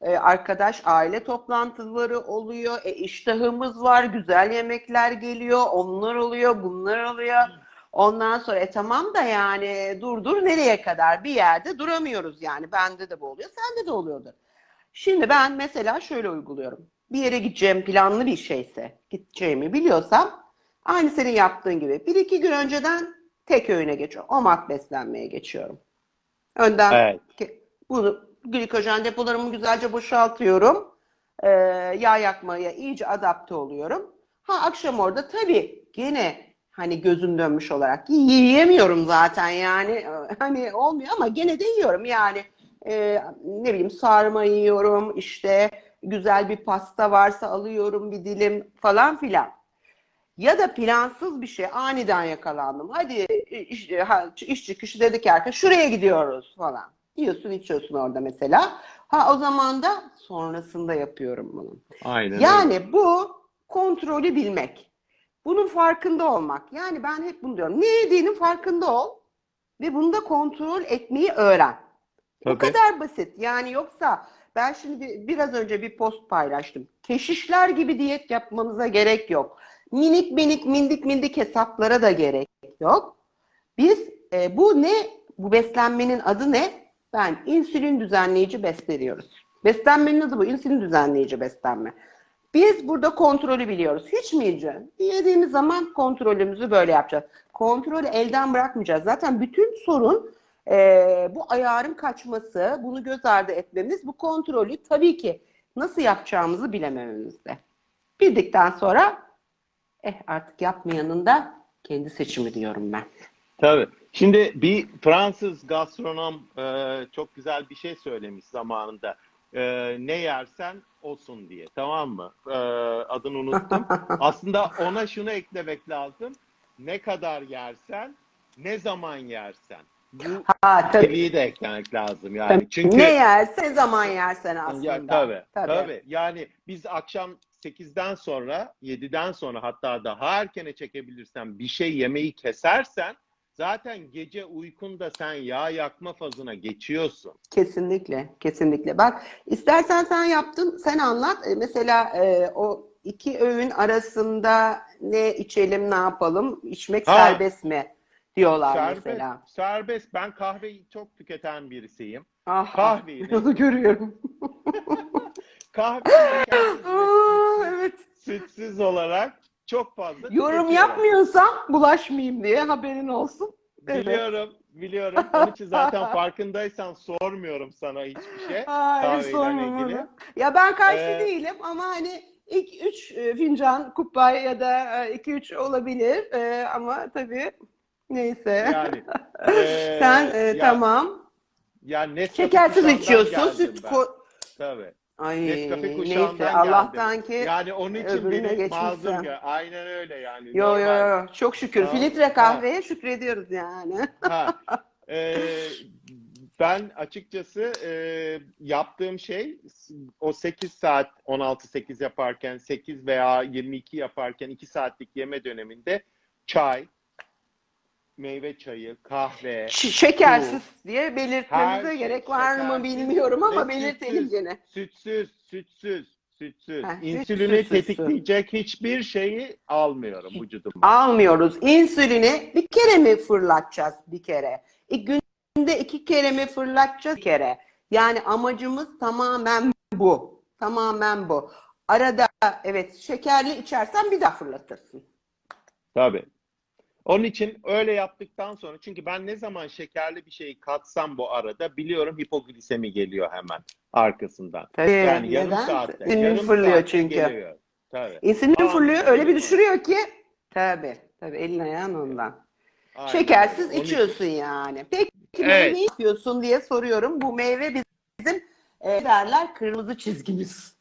e, arkadaş aile toplantıları oluyor, e, iştahımız var, güzel yemekler geliyor, onlar oluyor, bunlar oluyor. Ondan sonra e tamam da yani dur dur nereye kadar bir yerde duramıyoruz yani. Bende de bu oluyor, sende de oluyordur. Şimdi ben mesela şöyle uyguluyorum. Bir yere gideceğim planlı bir şeyse, gideceğimi biliyorsam aynı senin yaptığın gibi bir iki gün önceden tek öğüne geçiyorum. OMAD beslenmeye geçiyorum. Önden Evet. ki- bunu glikojen depolarımı güzelce boşaltıyorum. Ee, yağ yakmaya iyice adapte oluyorum. Ha akşam orada tabii gene hani gözüm dönmüş olarak yiyemiyorum zaten yani hani olmuyor ama gene de yiyorum yani Ee, ne bileyim sarma yiyorum işte güzel bir pasta varsa alıyorum bir dilim falan filan. Ya da plansız bir şey aniden yakalandım. Hadi iş, iş çıkışı dedik arkadaş şuraya gidiyoruz falan. Yiyorsun içiyorsun orada mesela. Ha o zaman da sonrasında yapıyorum bunu. Aynen. Yani bu kontrolü bilmek. Bunun farkında olmak. Yani ben hep bunu diyorum. Ne yediğinin farkında ol ve bunu da kontrol etmeyi öğren. Bu Tabii. kadar basit. Yani yoksa ben şimdi bir- biraz önce bir post paylaştım. Keşişler gibi diyet yapmanıza gerek yok. Minik minik mindik mindik hesaplara da gerek yok. Biz e, bu ne? Bu beslenmenin adı ne? Ben insülin düzenleyici besleniyoruz. Beslenmenin adı bu. insülin düzenleyici beslenme. Biz burada kontrolü biliyoruz. Hiç mi yiyeceğiz? Yediğimiz zaman kontrolümüzü böyle yapacağız. Kontrolü elden bırakmayacağız. Zaten bütün sorun ee, bu ayarın kaçması, bunu göz ardı etmemiz, bu kontrolü tabii ki nasıl yapacağımızı bilemememizde. Bildikten sonra eh artık yapmayanın da kendi seçimi diyorum ben. Tabii. Şimdi bir Fransız gastronom e, çok güzel bir şey söylemiş zamanında. E, ne yersen olsun diye. Tamam mı? E, adını unuttum. Aslında ona şunu eklemek lazım. Ne kadar yersen, ne zaman yersen. Bu Ha tabii. seviyeyi de eklemek lazım yani. tabii. Çünkü Ne yerse zaman yersen aslında. ya, tabii, Tabii. tabii. Yani biz akşam 8'den sonra, 7'den sonra hatta daha erkene çekebilirsen bir şey yemeyi kesersen zaten gece uykunda sen yağ yakma fazına geçiyorsun. Kesinlikle, kesinlikle. Bak istersen sen yaptın, sen anlat. E, Mesela e, o iki öğün arasında ne içelim, ne yapalım? İçmek Ha. serbest mi diyorlar Serbest, mesela. serbest. Ben kahveyi çok tüketen birisiyim. Ah, Kahveyi Onu görüyorum. Kahve Aa, evet. sütsüz olarak çok fazla Yorum yapmıyorsam bulaşmayayım diye haberin olsun. Evet. Biliyorum, biliyorum. Onun için zaten farkındaysan sormuyorum sana hiçbir şey. Hayır bana. Ya ben karşı Ee, değilim ama hani ilk üç e, fincan kupa ya da e, iki üç olabilir E, ama tabii neyse. Yani e, Sen e, ya- tamam. Yani Nescafe Şekersiz içiyorsun. Süt ben. ko- Tabii. Ay Nescafe kuşağından neyse Allah'tan ki Yani onun için öbürüne beni geçmişsin. mazur gör. Aynen öyle yani. yo yo Normal. yo çok şükür Tamam. filtre kahveye şükrediyoruz yani. Ha, e, ben açıkçası e, yaptığım şey o 8 saat 16-8 yaparken 8 veya 22 yaparken 2 saatlik yeme döneminde çay, meyve çayı, kahve, Ş- şekersiz diye belirtmemize Her şey gerek var mı şekersiz bilmiyorum ama ve belirtelim sütsüz. gene. sütsüz, sütsüz, sütsüz. Heh, İnsülini süt, süt, süt. tetikleyecek hiçbir şeyi almıyorum vücuduma. Almıyoruz. İnsülini bir kere mi fırlatacağız bir kere? İlk günde iki kere mi fırlatacağız bir kere? Yani amacımız tamamen bu. Tamamen bu. Arada evet şekerli içersen bir daha fırlatırsın. Tabii. Onun için öyle yaptıktan sonra çünkü ben ne zaman şekerli bir şeyi katsam bu arada biliyorum hipoglisemi geliyor hemen arkasından. Tabii. Yani yarım Neden? saatte. İnsülin yarım fırlıyor saatte çünkü. Geliyor. Tabii. İnsülin fırlıyor öyle bir düşürüyor ki. Tabii. Tabii elin ayağın ondan. Aynen Şekersiz. Onun için- içiyorsun yani. Peki Evet. meyve yapıyorsun diye soruyorum. Bu meyve bizim e, derler kırmızı çizgimiz.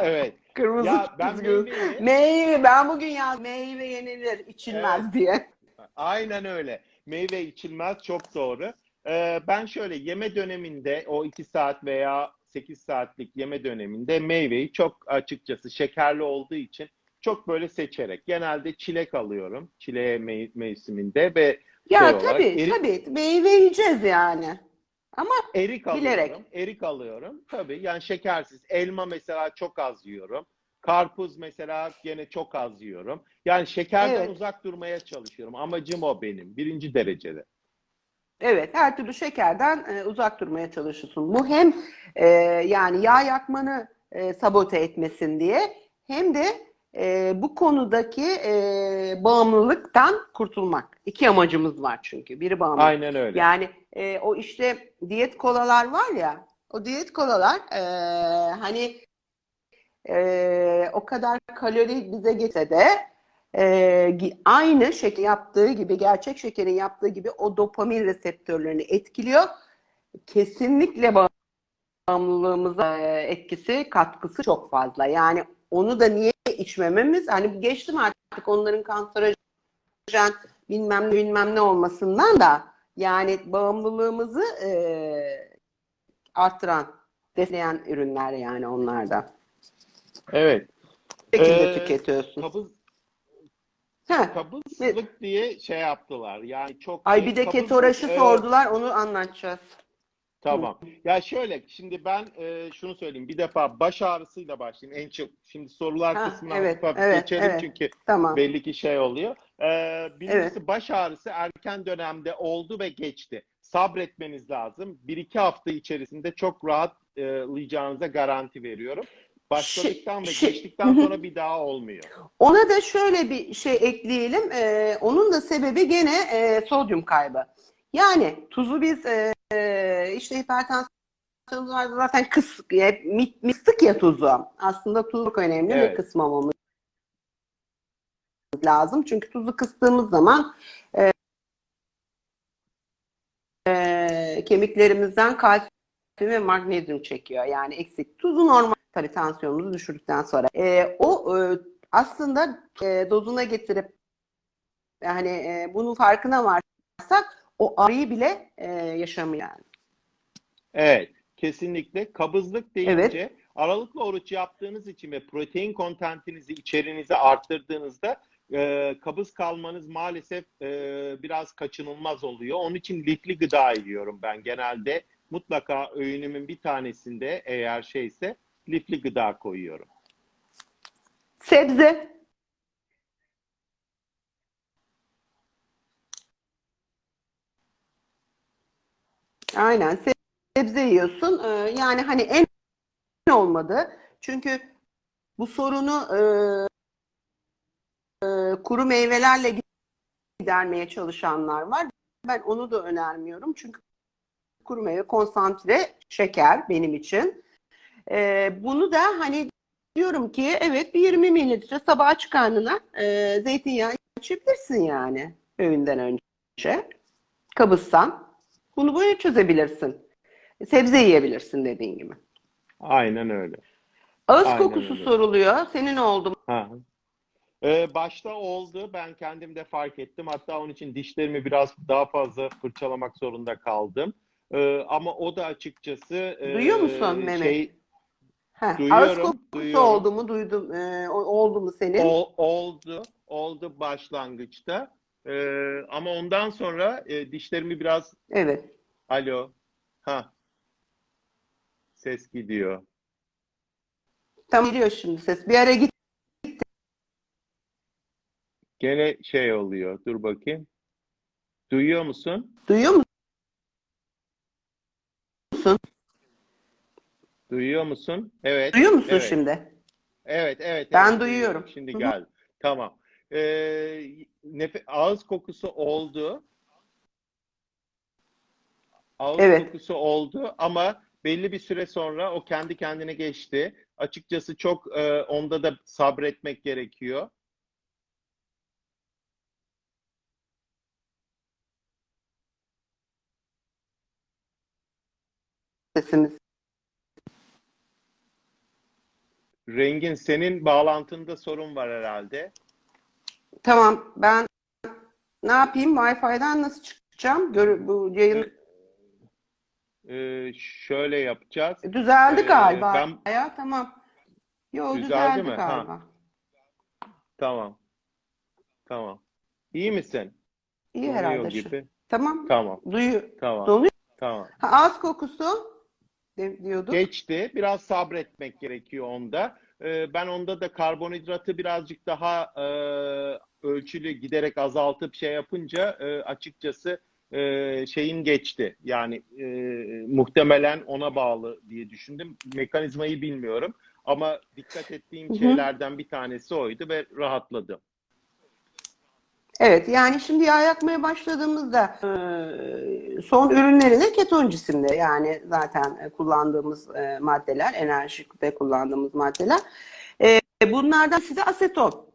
evet. Kırmızı Ya ben meyveyi Meyve ben bugün yaz meyve yenilir içilmez diye. Aynen öyle. Meyve içilmez çok doğru. Ee, ben şöyle yeme döneminde o 2 saat veya 8 saatlik yeme döneminde meyveyi çok açıkçası şekerli olduğu için çok böyle seçerek genelde çilek alıyorum. Çileğe me- mevsiminde ve Ya şey olarak tabii erik- tabii meyve yiyeceğiz yani. Ama erik alıyorum. Bilerek. Erik alıyorum. Tabii yani şekersiz. Elma mesela çok az yiyorum. Karpuz mesela gene çok az yiyorum. Yani şekerden Evet. uzak durmaya çalışıyorum. Amacım o benim. Birinci derecede. evet her türlü şekerden e, uzak durmaya çalışıyorsun. Bu hem e, yani yağ yakmanı e, sabote etmesin diye hem de e, bu konudaki e, bağımlılıktan kurtulmak. İki amacımız var çünkü. Biri bağımlılık. Aynen öyle. Yani e, o işte diyet kolalar var ya, o diyet kolalar e, hani e, o kadar kalori bize gelse de e, aynı şekil yaptığı gibi, gerçek şekerin yaptığı gibi o dopamin reseptörlerini etkiliyor. Kesinlikle bağımlılığımıza e, etkisi, katkısı çok fazla. Yani onu da niye içmememiz, hani geçtim artık onların kanserojen bilmem ne bilmem ne olmasından da yani bağımlılığımızı e, arttıran, destekleyen ürünler yani onlar da. Evet. Bu şekilde Ee, tüketiyorsun. Kabız, Ha. kabızlık diye şey yaptılar. Yani çok Ay bir de ketoraşı e, sordular, onu anlatacağız. Tamam. Ya şöyle şimdi ben e, şunu söyleyeyim. Bir defa baş ağrısıyla başlayayım. En çok şimdi sorular Ha, kısmına evet, hafif evet, geçelim evet. çünkü Tamam. belli ki şey oluyor. Ee, birincisi baş ağrısı erken dönemde oldu ve geçti. Sabretmeniz lazım. Bir iki hafta içerisinde çok rahatlayacağınıza garanti veriyorum. Başladıktan ve Şi- şi- geçtikten sonra bir daha olmuyor. Ona da şöyle bir şey ekleyelim. Ee, onun da sebebi gene e, sodyum kaybı. Yani tuzu biz e, e, işte hipertansiyonumuz var zaten kıs, hep mi- mistik ya tuzu. Aslında tuz çok önemli Evet. ve kısmamamız lazım. Çünkü tuzu kıstığımız zaman e, e, kemiklerimizden kalsiyum ve magnezyum çekiyor. Yani eksik. Tuzu normal tabii tansiyonumuzu düşürdükten sonra. E, o e, aslında e, dozuna getirip yani e, bunun farkına varsak o ağrıyı bile e, yaşamıyor yani. Evet, kesinlikle. Kabızlık deyince Evet. aralıklı oruç yaptığınız için ve protein kontentinizi, içeriğinizi arttırdığınızda e, kabız kalmanız maalesef e, biraz kaçınılmaz oluyor. Onun için lifli gıda yiyorum ben genelde. Mutlaka öğünümün bir tanesinde eğer şeyse lifli gıda koyuyorum. Sebze. Aynen se- sebze yiyorsun. Ee, yani hani en olmadı. Çünkü bu sorunu e, kuru meyvelerle gidermeye çalışanlar var. Ben onu da önermiyorum. Çünkü kuru meyve konsantre şeker benim için. Ee, bunu da hani diyorum ki evet bir 20 mililitre sabah aç karnına e, zeytinyağı içebilirsin yani öğünden önce. Kabızsan. Bunu böyle çözebilirsin. Sebze yiyebilirsin dediğin gibi. Aynen öyle. Ağız Aynen kokusu öyle. soruluyor. Senin oldu mu? Ha. Ee, başta oldu. Ben kendim de fark ettim. Hatta onun için dişlerimi biraz daha fazla fırçalamak zorunda kaldım. Ee, ama o da açıkçası e, Duyuyor musun Mehmet? Şey, Heh, Duyuyorum, ağız kokusu duyuyorum. oldu mu? Duydum. O- oldu mu senin? ol- oldu. Oldu başlangıçta. Ee, ama ondan sonra e, dişlerimi biraz Evet. alo ha ses gidiyor. Tam geliyor şimdi ses. Bir ara git. Gene şey oluyor. Dur bakayım. Duyuyor musun? Duyuyor musun? Duyuyor musun? Evet. Duyuyor musun evet. şimdi? Evet, evet, Ben evet, duyuyorum. Şimdi Hı hı. geldi. Tamam. Ee, nefe- ağız kokusu oldu. Ağız Evet. kokusu oldu ama belli bir süre sonra o kendi kendine geçti. Açıkçası çok e, onda da sabretmek gerekiyor. Sesimiz. Rengin senin bağlantında sorun var herhalde. Tamam. Ben ne yapayım? Wi-Fi'den nasıl çıkacağım? Gör, bu yayın Ee, şöyle yapacağız. düzeldi Ee, galiba. ben- Ya tamam. Yo Düzeldi düzeldi mi? Ha. galiba. Tamam. Tamam. İyi misin? İyi Donuyor herhalde şu. gibi. Tamam. Tamam. Duyuyor. Tamam. Donuyor. Tamam. Ha, ağız kokusu de- diyorduk. Geçti. Biraz sabretmek gerekiyor onda. Ee, ben onda da karbonhidratı birazcık daha e, ölçülü giderek azaltıp şey yapınca e, açıkçası e, şeyin geçti. Yani e, muhtemelen ona bağlı diye düşündüm. Mekanizmayı bilmiyorum. Ama dikkat ettiğim Hı hı. şeylerden bir tanesi oydu ve rahatladım. Evet yani şimdi yağ yakmaya başladığımızda e, son ürünlerine keton cisimli yani zaten e, kullandığımız e, maddeler, enerjikte kullandığımız maddeler. Bunlardan size aseton.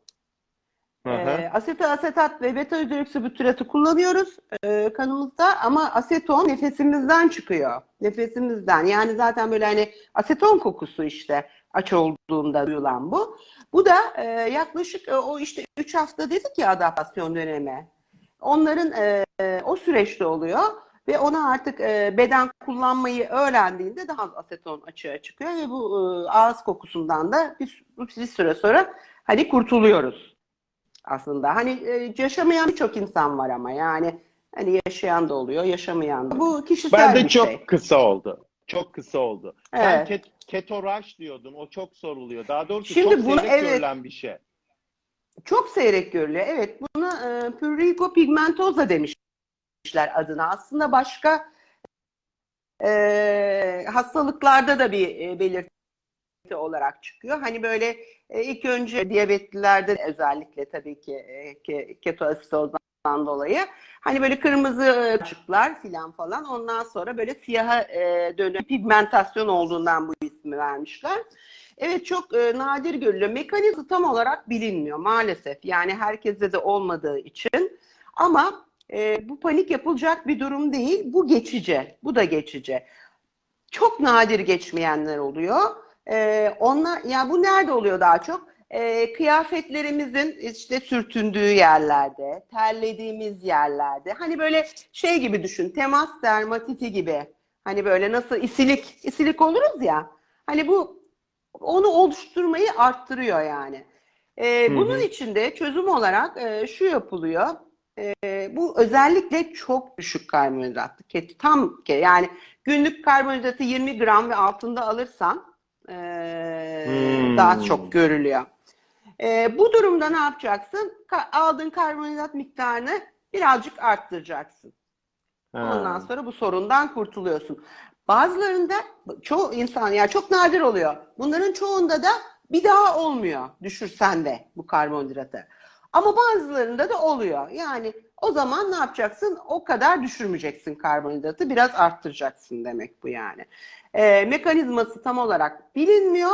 E, asetasetat ve beta hidroksibütüratı kullanıyoruz e, kanımızda ama aseton nefesimizden çıkıyor. Nefesimizden. Yani zaten böyle hani aseton kokusu işte aç olduğunda duyulan bu. Bu da e, yaklaşık e, o işte 3 hafta dedik ya adaptasyon dönemi. Onların e, e, o süreçte oluyor ve ona artık e, beden kullanmayı öğrendiğinde daha az aseton açığa çıkıyor ve bu e, ağız kokusundan da bir, bir süre sonra hani kurtuluyoruz aslında. Hani e, yaşamayan birçok insan var ama yani hani yaşayan da oluyor, yaşamayan da. Bu kişisel Ben de bir çok şey. kısa oldu. Çok kısa oldu. Sen Evet. ket, ketoraj diyordun. O çok soruluyor. Daha doğrusu Şimdi çok bunu- seyrek evet. görülen bir şey. Çok seyrek görülüyor. Evet, buna e, prurigo pigmentosa demişler adına. Aslında başka e, hastalıklarda da bir e, belirti olarak çıkıyor. Hani böyle e, ilk önce diyabetlilerde özellikle tabii ki e, dolayı hani böyle kırmızı ışıklar filan falan ondan sonra böyle siyaha e, dönen pigmentasyon olduğundan bu ismi vermişler. Evet çok e, nadir görülüyor. Mekanizma tam olarak bilinmiyor maalesef. Yani herkeste de olmadığı için. Ama e, bu panik yapılacak bir durum değil. Bu geçici. Bu da geçici. Çok nadir geçmeyenler oluyor. E, onlar ya bu nerede oluyor daha çok? E, kıyafetlerimizin işte sürtündüğü yerlerde, terlediğimiz yerlerde. Hani böyle şey gibi düşün. Temas dermatiti gibi. Hani böyle nasıl isilik, isilik oluruz ya. Hani bu onu oluşturmayı arttırıyor yani. Ee, Hı bunun hı. için de çözüm olarak e, şu yapılıyor. E, bu özellikle çok düşük karbonhidratlı. Ke- Tam ke yani günlük karbonhidratı 20 gram ve altında alırsan e, Hmm. daha çok görülüyor. E, bu durumda ne yapacaksın? Ka- aldığın karbonhidrat miktarını birazcık arttıracaksın. Ondan Ha. sonra bu sorundan kurtuluyorsun. Bazılarında çoğu insan yani çok nadir oluyor. Bunların çoğunda da bir daha olmuyor düşürsen de bu karbonhidratı. Ama bazılarında da oluyor. Yani o zaman ne yapacaksın? O kadar düşürmeyeceksin karbonhidratı, biraz arttıracaksın demek bu yani. Ee, mekanizması tam olarak bilinmiyor.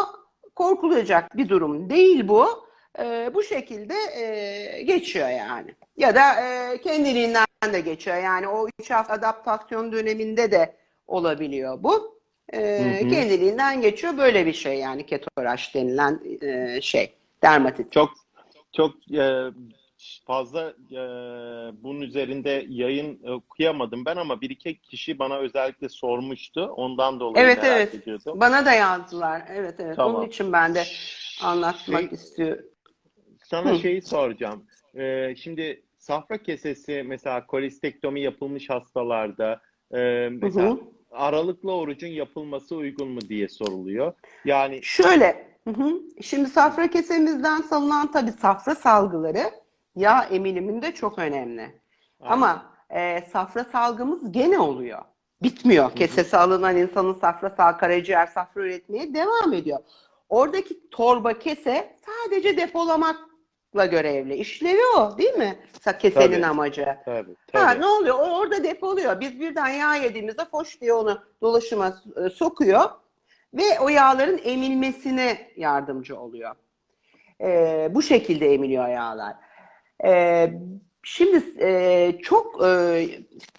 Korkulacak bir durum değil bu. Ee, bu şekilde e, geçiyor yani. Ya da e, kendiliğinden de geçiyor. Yani o 3 hafta adaptasyon döneminde de olabiliyor bu. Ee, Hı hı. kendiliğinden geçiyor. Böyle bir şey yani ketoraş denilen e, şey. Dermatit. Çok çok e, fazla e, bunun üzerinde yayın okuyamadım ben ama bir iki kişi bana özellikle sormuştu. Ondan dolayı Evet, merak evet. ediyordum. Bana da yazdılar. Evet evet. Tamam. Onun için ben de anlatmak Şey, istiyorum. sana Hı. şeyi soracağım. E, şimdi safra kesesi mesela kolistektomi yapılmış hastalarda e, mesela Hı hı. aralıklı orucun yapılması uygun mu diye soruluyor. Yani Şöyle, hı hı. şimdi safra kesemizden salınan tabii safra salgıları yağ emiliminde çok önemli. Ama e, safra salgımız gene oluyor. Bitmiyor. Kesesi alınan insanın safra sal karaciğer safra üretmeye devam ediyor. Oradaki torba kese sadece depolamakla görevli. İşlevi o değil mi? Kesenin Tabii. amacı. tabii, Ha, tabii. ne oluyor? O orada depoluyor. Biz birden yağ yediğimizde foş diye onu dolaşıma e, sokuyor ve o yağların emilmesine yardımcı oluyor. Ee, bu şekilde emiliyor yağlar. Ee, şimdi e, çok e,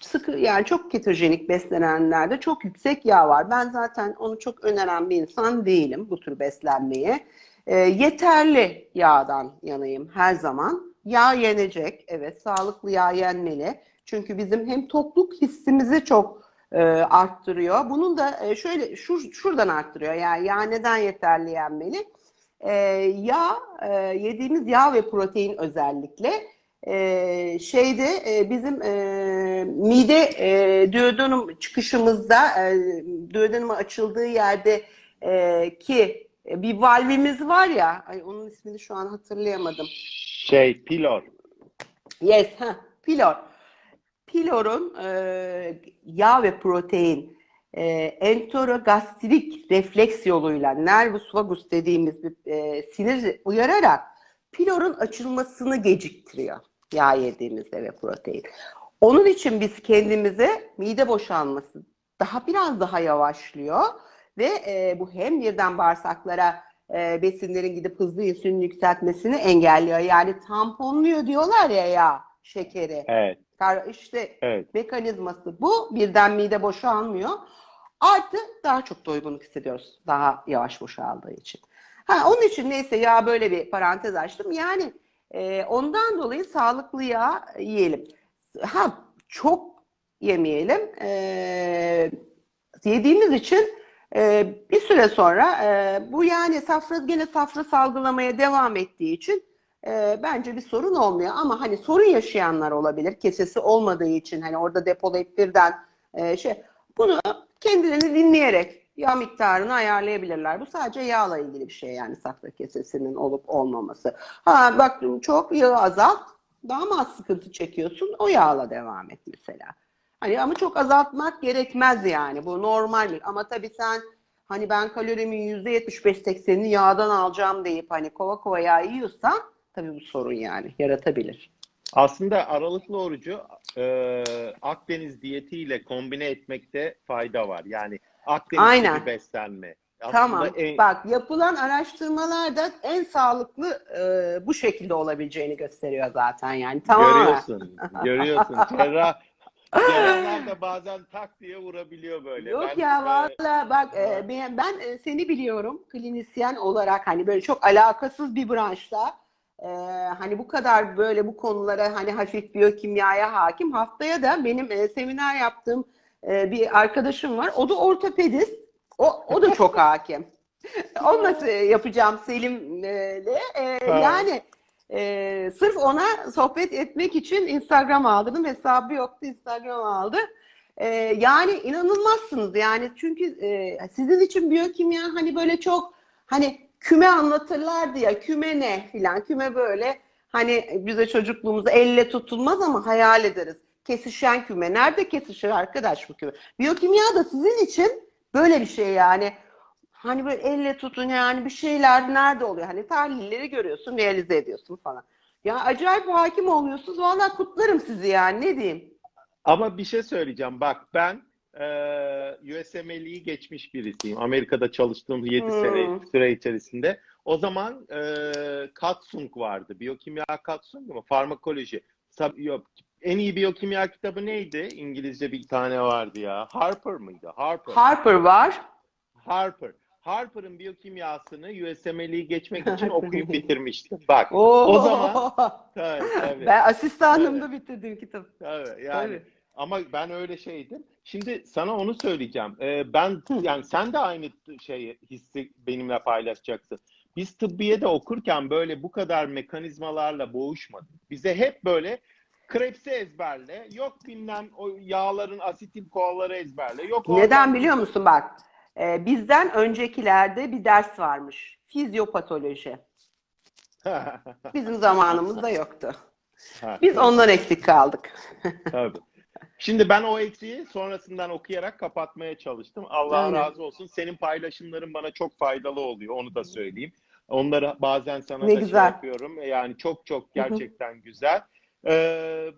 sıkı yani çok ketojenik beslenenlerde çok yüksek yağ var. Ben zaten onu çok öneren bir insan değilim bu tür beslenmeyi. Ee, yeterli yağdan yanayım her zaman. Yağ yenecek, evet sağlıklı yağ yenmeli. Çünkü bizim hem tokluk hissimizi çok e, arttırıyor. Bunun da e, şöyle şu, şuradan arttırıyor. Yani yağ neden yeterli yenmeli? E, yağ, e, yediğimiz yağ ve protein özellikle e, şeyde e, bizim e, mide e, duodenum çıkışımızda e, duodenumun açıldığı yerde e, ki e, bir valvimiz var ya, ay onun ismini şu an hatırlayamadım. Şey, pilor. Yes, ha, pilor. Pilorun e, yağ ve protein e, enterogastrik refleks yoluyla nervus vagus dediğimiz bir e, sinir uyararak pilorun açılmasını geciktiriyor yağ yediğimizde ve protein. Onun için biz kendimize mide boşalması daha biraz daha yavaşlıyor ve e, bu hem birden bağırsaklara e, besinlerin gidip hızlı insülin yükseltmesini engelliyor. Yani tamponluyor diyorlar ya yağ, şekeri. Evet, İşte evet. mekanizması bu. Birden mide boşalmıyor. Artı daha çok doygunluk hissediyoruz. Daha yavaş boşaldığı için. Ha, onun için neyse ya böyle bir parantez açtım. Yani e, ondan dolayı sağlıklı yağ yiyelim. Ha çok yemeyelim. E, yediğimiz için e, bir süre sonra e, bu yani safra gene safra salgılamaya devam ettiği için e, bence bir sorun olmuyor. Ama hani sorun yaşayanlar olabilir. Kesesi olmadığı için hani orada depolayıp birden e, şey bunu kendilerini dinleyerek yağ miktarını ayarlayabilirler. Bu sadece yağla ilgili bir şey yani safra kesesinin olup olmaması. Ha bak çok yağı azalt daha mı az sıkıntı çekiyorsun o yağla devam et mesela. Hani ama çok azaltmak gerekmez yani. Bu normal. Ama tabii sen hani ben kalorimin %75-80'ini yağdan alacağım deyip hani kova kova yağ yiyorsan tabii bu sorun yani yaratabilir. Aslında aralıklı orucu e, Akdeniz diyetiyle kombine etmekte fayda var. Yani Akdeniz Aynen. gibi beslenme. Aslında Tamam. en- Bak yapılan araştırmalarda en sağlıklı e, bu şekilde olabileceğini gösteriyor zaten yani. Tamam. görüyorsun, görüyorsun. Cerrah, cerrahlar da bazen tak diye vurabiliyor böyle. Yok Ben, ya e, valla bak e, ben, ben e, seni biliyorum klinisyen olarak hani böyle çok alakasız bir branşta e, hani bu kadar böyle bu konulara hani hafif biyokimyaya hakim haftaya da benim e, seminer yaptığım e, bir arkadaşım var o da ortopedist o, o da çok hakim. Onunla e, yapacağım Selim'le. E, Tamam. yani e, sırf ona sohbet etmek için Instagram aldırdım. Hesabı yoktu Instagram aldı. E, yani inanılmazsınız yani çünkü e, sizin için biyokimya hani böyle çok hani küme anlatırlardı ya küme ne filan küme böyle hani bize çocukluğumuzda elle tutulmaz ama hayal ederiz. Kesişen küme. Nerede kesişir arkadaş bu küme? Biyokimya da sizin için böyle bir şey yani. Hani böyle elle tutun yani bir şeyler nerede oluyor? Hani tahlilleri görüyorsun, realize ediyorsun falan. Ya acayip hakim oluyorsunuz. Vallahi kutlarım sizi yani. Ne diyeyim? Ama bir şey söyleyeceğim. Bak ben e, USMLE'yi geçmiş birisiyim. Amerika'da çalıştığım 7 Hmm. sene süre içerisinde. O zaman e, Katsung vardı. Biyokimya Katsung mu? Farmakoloji. Sab- yok. En iyi biyokimya kitabı neydi? İngilizce bir tane vardı ya. Harper mıydı? Harper. Harper var. Harper. Harper'ın biyokimyasını USMLE'yi geçmek için okuyup bitirmiştim. Bak. Oo. O zaman tabii, tabii, Ben asistanlığımda bitirdim kitabı. tabii. Yani Tabii. ama ben öyle şeydim. Şimdi sana onu söyleyeceğim. Ee, ben yani sen de aynı şeyi hissi benimle paylaşacaksın. Biz tıbbiyede okurken böyle bu kadar mekanizmalarla boğuşmadık. Bize hep böyle Krebs'i ezberle, yok bilmem o yağların asitil koaları ezberle, yok Neden biliyor musun bak? e, bizden öncekilerde bir ders varmış. Fizyopatoloji. Bizim zamanımızda yoktu. Biz ondan eksik kaldık. Tabii. Şimdi ben o eksiği sonrasından okuyarak kapatmaya çalıştım. Allah Aynen. razı olsun. Senin paylaşımların bana çok faydalı oluyor. Onu da söyleyeyim. Onları bazen sana Ne da şey güzel. yapıyorum. Yani çok çok gerçekten güzel. Ee,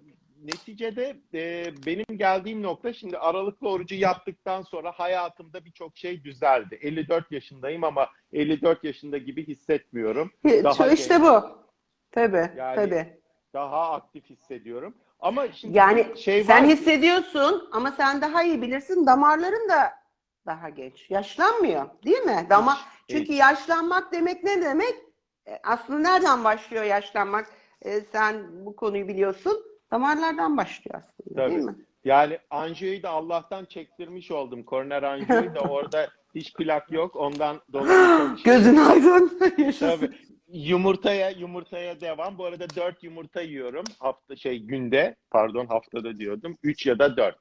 neticede e, benim geldiğim nokta şimdi aralıklı orucu yaptıktan sonra hayatımda birçok şey düzeldi. 54 yaşındayım ama 54 yaşında gibi hissetmiyorum. Daha işte bu. Tabii, Yani tabii. Daha aktif hissediyorum. Ama şimdi Yani şey Sen var. hissediyorsun ama sen daha iyi bilirsin. Damarların da daha geç. Yaşlanmıyor, değil mi? Damar Hiç, çünkü yaşlanmak demek ne demek? E, Aslında nereden başlıyor yaşlanmak? E, sen bu konuyu biliyorsun. Damarlardan başlıyor aslında, Tabii. değil mi? Yani anjiyoyu da Allah'tan çektirmiş oldum. Koroner anjiyoyu da orada hiç plak yok. Ondan dolayı. Gözün aydın. Yaşasın. Tabii. Yumurtaya yumurtaya devam. Bu arada 4 yumurta yiyorum. Hafta şey günde pardon haftada diyordum. 3 ya da 4.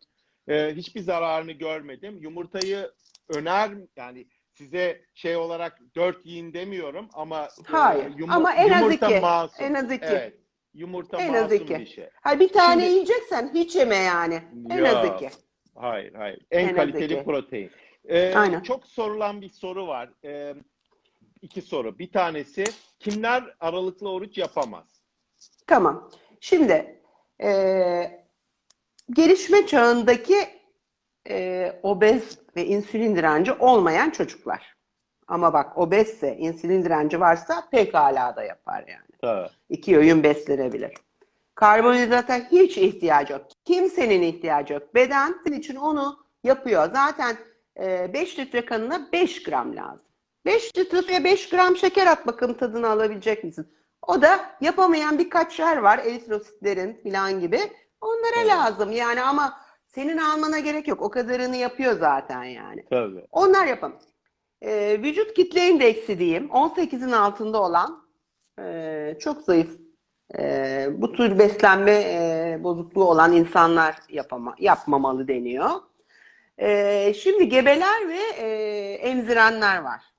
Ee, hiçbir zararını görmedim. Yumurtayı öner yani size şey olarak 4 yiyin demiyorum ama e, Hayır. yumu- Ama en az iki. masum. En az iki. Evet. Yumurta En az masum iki. bir şey. Hayır, bir tane Şimdi- yiyeceksen hiç yeme yani. En az Yok. iki. Hayır, hayır. En, En az kaliteli iki. protein. Ee, Aynen. Çok sorulan bir soru var. Ee, iki soru. Bir tanesi kimler aralıklı oruç yapamaz? Tamam. Şimdi e, gelişme çağındaki e, obez ve insülin direnci olmayan çocuklar. Ama bak obezse, insülin direnci varsa pekala da yapar yani. Tabii. İki öğün beslenebilir. Karbonhidrata hiç ihtiyacı yok. Kimsenin ihtiyacı yok. Beden için onu yapıyor. Zaten 5 litre kanına 5 gram lazım. 5 litre suya 5 gram şeker at bakalım tadını alabilecek misin? O da yapamayan birkaç yer var. Eritrositlerin falan gibi. Onlara Evet. lazım yani ama senin almana gerek yok. O kadarını yapıyor zaten yani. Tabii. Onlar yapamaz. Ee, vücut kitle indeksi diyeyim. 18'in altında olan e, çok zayıf e, bu tür beslenme e, bozukluğu olan insanlar yapama, yapmamalı deniyor. E, şimdi gebeler ve e, emzirenler var.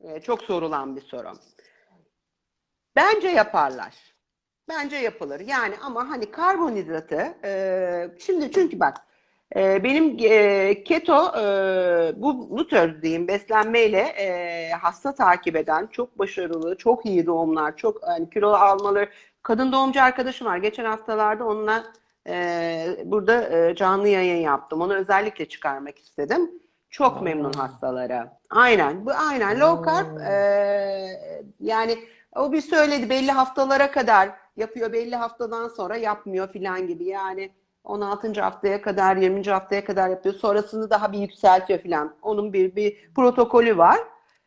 E, çok sorulan bir soru. Bence yaparlar. Bence yapılır. Yani ama hani karbonhidratı e, şimdi çünkü bak e, benim e, keto e, bu, bu tür diyeyim beslenmeyle e, hasta takip eden çok başarılı, çok iyi doğumlar, çok hani kilo almaları kadın doğumcu arkadaşım var. Geçen haftalarda onunla e, burada e, canlı yayın yaptım. Onu özellikle çıkarmak istedim. Çok memnun hastalara. Aynen. Bu aynen low carb e, yani o bir söyledi belli haftalara kadar yapıyor, belli haftadan sonra yapmıyor filan gibi. Yani 16. haftaya kadar, 20. haftaya kadar yapıyor. Sonrasını daha bir yükseltiyor filan. Onun bir bir protokolü var.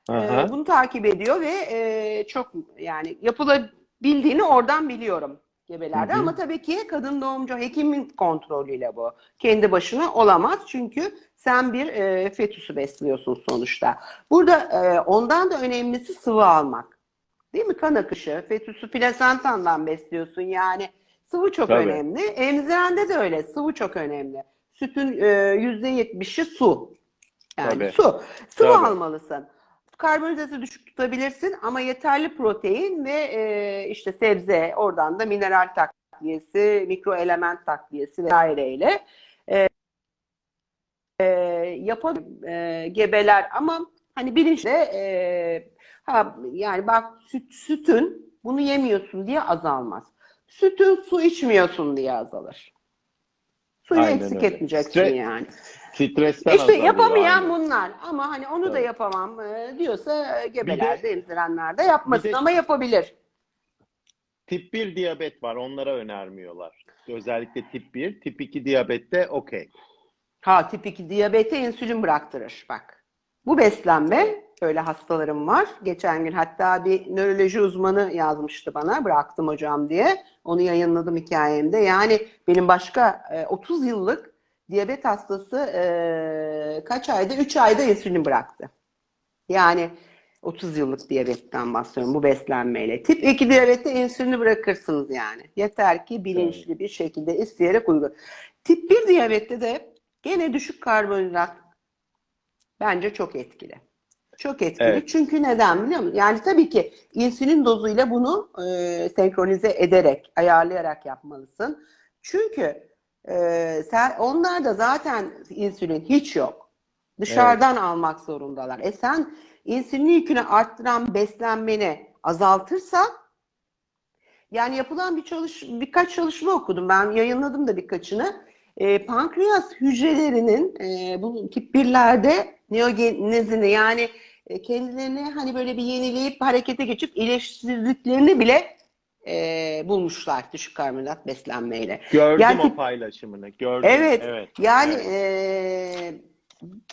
Aha. Ee, bunu takip ediyor ve e, çok yani yapılabildiğini oradan biliyorum gebelerde. Hı hı. Ama tabii ki kadın doğumcu hekimin kontrolüyle bu. Kendi başına olamaz çünkü sen bir e, fetüsü besliyorsun sonuçta. Burada e, ondan da önemlisi sıvı almak. Değil mi? Kan akışı. Fetüsü plasentandan besliyorsun yani. Sıvı çok Tabii. önemli. Emzirende de öyle. Sıvı çok önemli. Sütün e, %70'i su. Yani Tabii. su. Sıvı Tabii. almalısın. Karbonhidratı düşük tutabilirsin ama yeterli protein ve e, işte sebze, oradan da mineral takviyesi, mikro element takviyesi vesaireyle e, e, yapan e, gebeler ama hani bilinçle e, ha, yani bak süt, sütün bunu yemiyorsun diye azalmaz. Sütün su içmiyorsun diye azalır. Suyu Aynen eksik öyle. etmeyeceksin Stre- yani. Stresten İşte yapamayan aynen. bunlar. Ama hani onu da Evet. yapamam e, diyorsa e, gebelerde, de- emzirenlerde yapmasın de- ama yapabilir. Tip 1 diyabet var. Onlara önermiyorlar. Özellikle tip 1. Tip 2 diyabette okey. Ha tip 2 diyabete insülin bıraktırır bak. Bu beslenme öyle hastalarım var. Geçen gün hatta bir nöroloji uzmanı yazmıştı bana bıraktım hocam diye. Onu yayınladım hikayemde. Yani benim başka e, 30 yıllık diyabet hastası e, kaç ayda? 3 ayda insülin bıraktı. Yani 30 yıllık diyabetten bahsediyorum bu beslenmeyle. Tip 2 diyabette insülini bırakırsınız yani. Yeter ki bilinçli bir şekilde isteyerek uygun. Tip 1 diyabette de gene düşük karbonhidrat bence çok etkili. Çok etkili. Evet. Çünkü neden biliyor musun? Yani tabii ki insülin dozuyla bunu e, senkronize ederek, ayarlayarak yapmalısın. Çünkü e, sen onlarda zaten insülin hiç yok. Dışarıdan almak zorundalar. E sen insülin yükünü arttıran beslenmeni azaltırsan yani yapılan bir çalış birkaç çalışma okudum. Ben yayınladım da birkaçını. E, pankreas hücrelerinin e, bu tip 1'lerde neogenezini yani e, kendilerini hani böyle bir yenileyip harekete geçip iyileştirdiklerini bile e, bulmuşlar düşük karbonhidrat beslenmeyle. Gördüm Yani o paylaşımını. Gördüm. Evet. evet. Yani Evet. eee,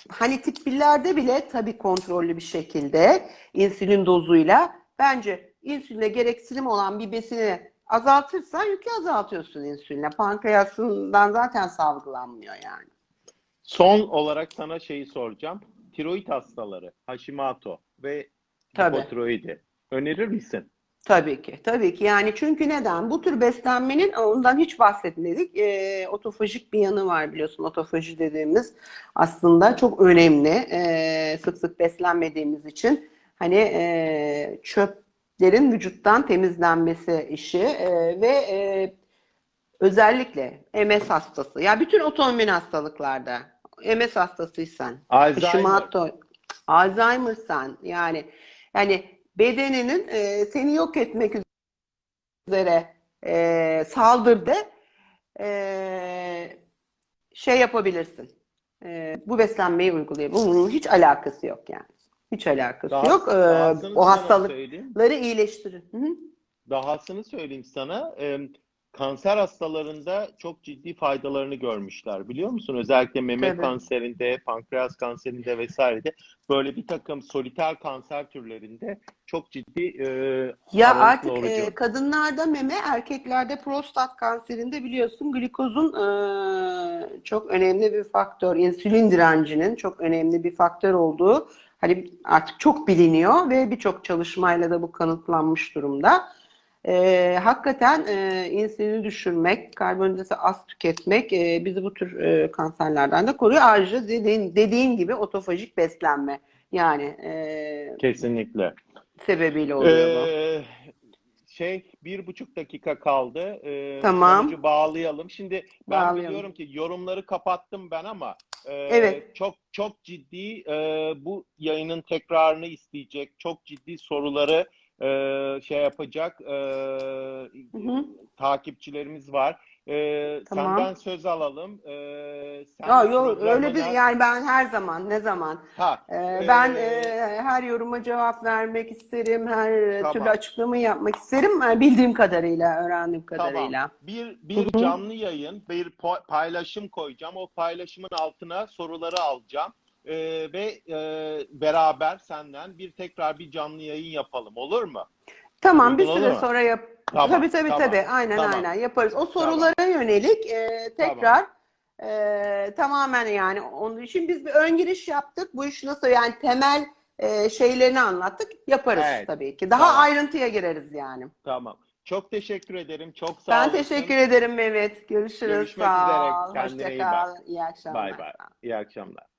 hani tip 1'lerde bile tabii kontrollü bir şekilde insülin dozuyla bence insüline gereksinim olan bir besini azaltırsan yükü azaltıyorsun insüline. Pankreasından zaten salgılanmıyor yani. Son olarak sana şeyi soracağım. Tiroid hastaları, Hashimoto ve hipotiroidi önerir misin? Tabii ki, tabii ki. Yani çünkü neden? Bu tür beslenmenin ondan hiç bahsetmedik. E, otofajik bir yanı var biliyorsun. Otofaji dediğimiz aslında çok önemli. E, sık sık beslenmediğimiz için hani e, çöplerin vücuttan temizlenmesi işi e, ve e, özellikle MS hastası. Ya bütün otoimmün hastalıklarda MS hastasıysan, Alzheimer. Alzheimer'san yani yani bedeninin e, seni yok etmek üzere e, saldırdı e, şey yapabilirsin. E, bu beslenmeyi uygulayabilirsin. Bunun hiç alakası yok yani. Hiç alakası Daha- yok. E, dahasını o hastalıkları söyleyeyim. iyileştirir. Hı hı. Dahasını söyleyeyim sana. Ee, kanser hastalarında çok ciddi faydalarını görmüşler biliyor musun? Özellikle meme Tabii. kanserinde, pankreas kanserinde vesairede böyle bir takım soliter kanser türlerinde çok ciddi e, Ya artık e, kadınlarda meme, erkeklerde prostat kanserinde biliyorsun glikozun e, çok önemli bir faktör, insülin direncinin çok önemli bir faktör olduğu hani artık çok biliniyor ve birçok çalışmayla da bu kanıtlanmış durumda. E, hakikaten e, insülini düşürmek, karbonhidratı az tüketmek e, bizi bu tür e, kanserlerden de koruyor. Ayrıca dediğin, dediğin gibi otofajik beslenme yani e, Kesinlikle. sebebiyle oluyor bu. Ee, şey bir buçuk dakika kaldı. Ee, Tamam. bağlayalım. Şimdi ben Bağlayalım. biliyorum ki yorumları kapattım ben ama e, Evet. çok çok ciddi e, bu yayının tekrarını isteyecek. Çok ciddi soruları e, şey yapacak e, Hı hı. takipçilerimiz var. E, Tamam. Senden söz alalım. E, sen Ya yok öyle bir yani ben her zaman ne zaman Ha, e, Ee, ben e, her yoruma cevap vermek isterim, her Tamam. türlü açıklamayı yapmak isterim e, bildiğim kadarıyla, öğrendiğim kadarıyla. Tamam. Bir bir canlı yayın, bir paylaşım koyacağım. O paylaşımın altına soruları alacağım. Ee, ve e, beraber senden bir tekrar bir canlı yayın yapalım. Olur mu? Tamam bir Uygun süre olur mu? sonra yap. Tamam, tabii tabii tamam, tabii. Aynen tamam. aynen yaparız. O sorulara yönelik e, tekrar e, tamamen yani onun için biz bir ön giriş yaptık. Bu iş nasıl yani temel e, şeylerini anlattık. Yaparız Evet. tabii ki. Daha Tamam. ayrıntıya gireriz yani. Tamam. Çok teşekkür ederim. Çok sağ Ben olasın. teşekkür ederim Mehmet. Görüşürüz. Görüşmek Sağ üzere. Kendine Hoşça iyi kal. bak. İyi akşamlar. Bay bay. İyi akşamlar.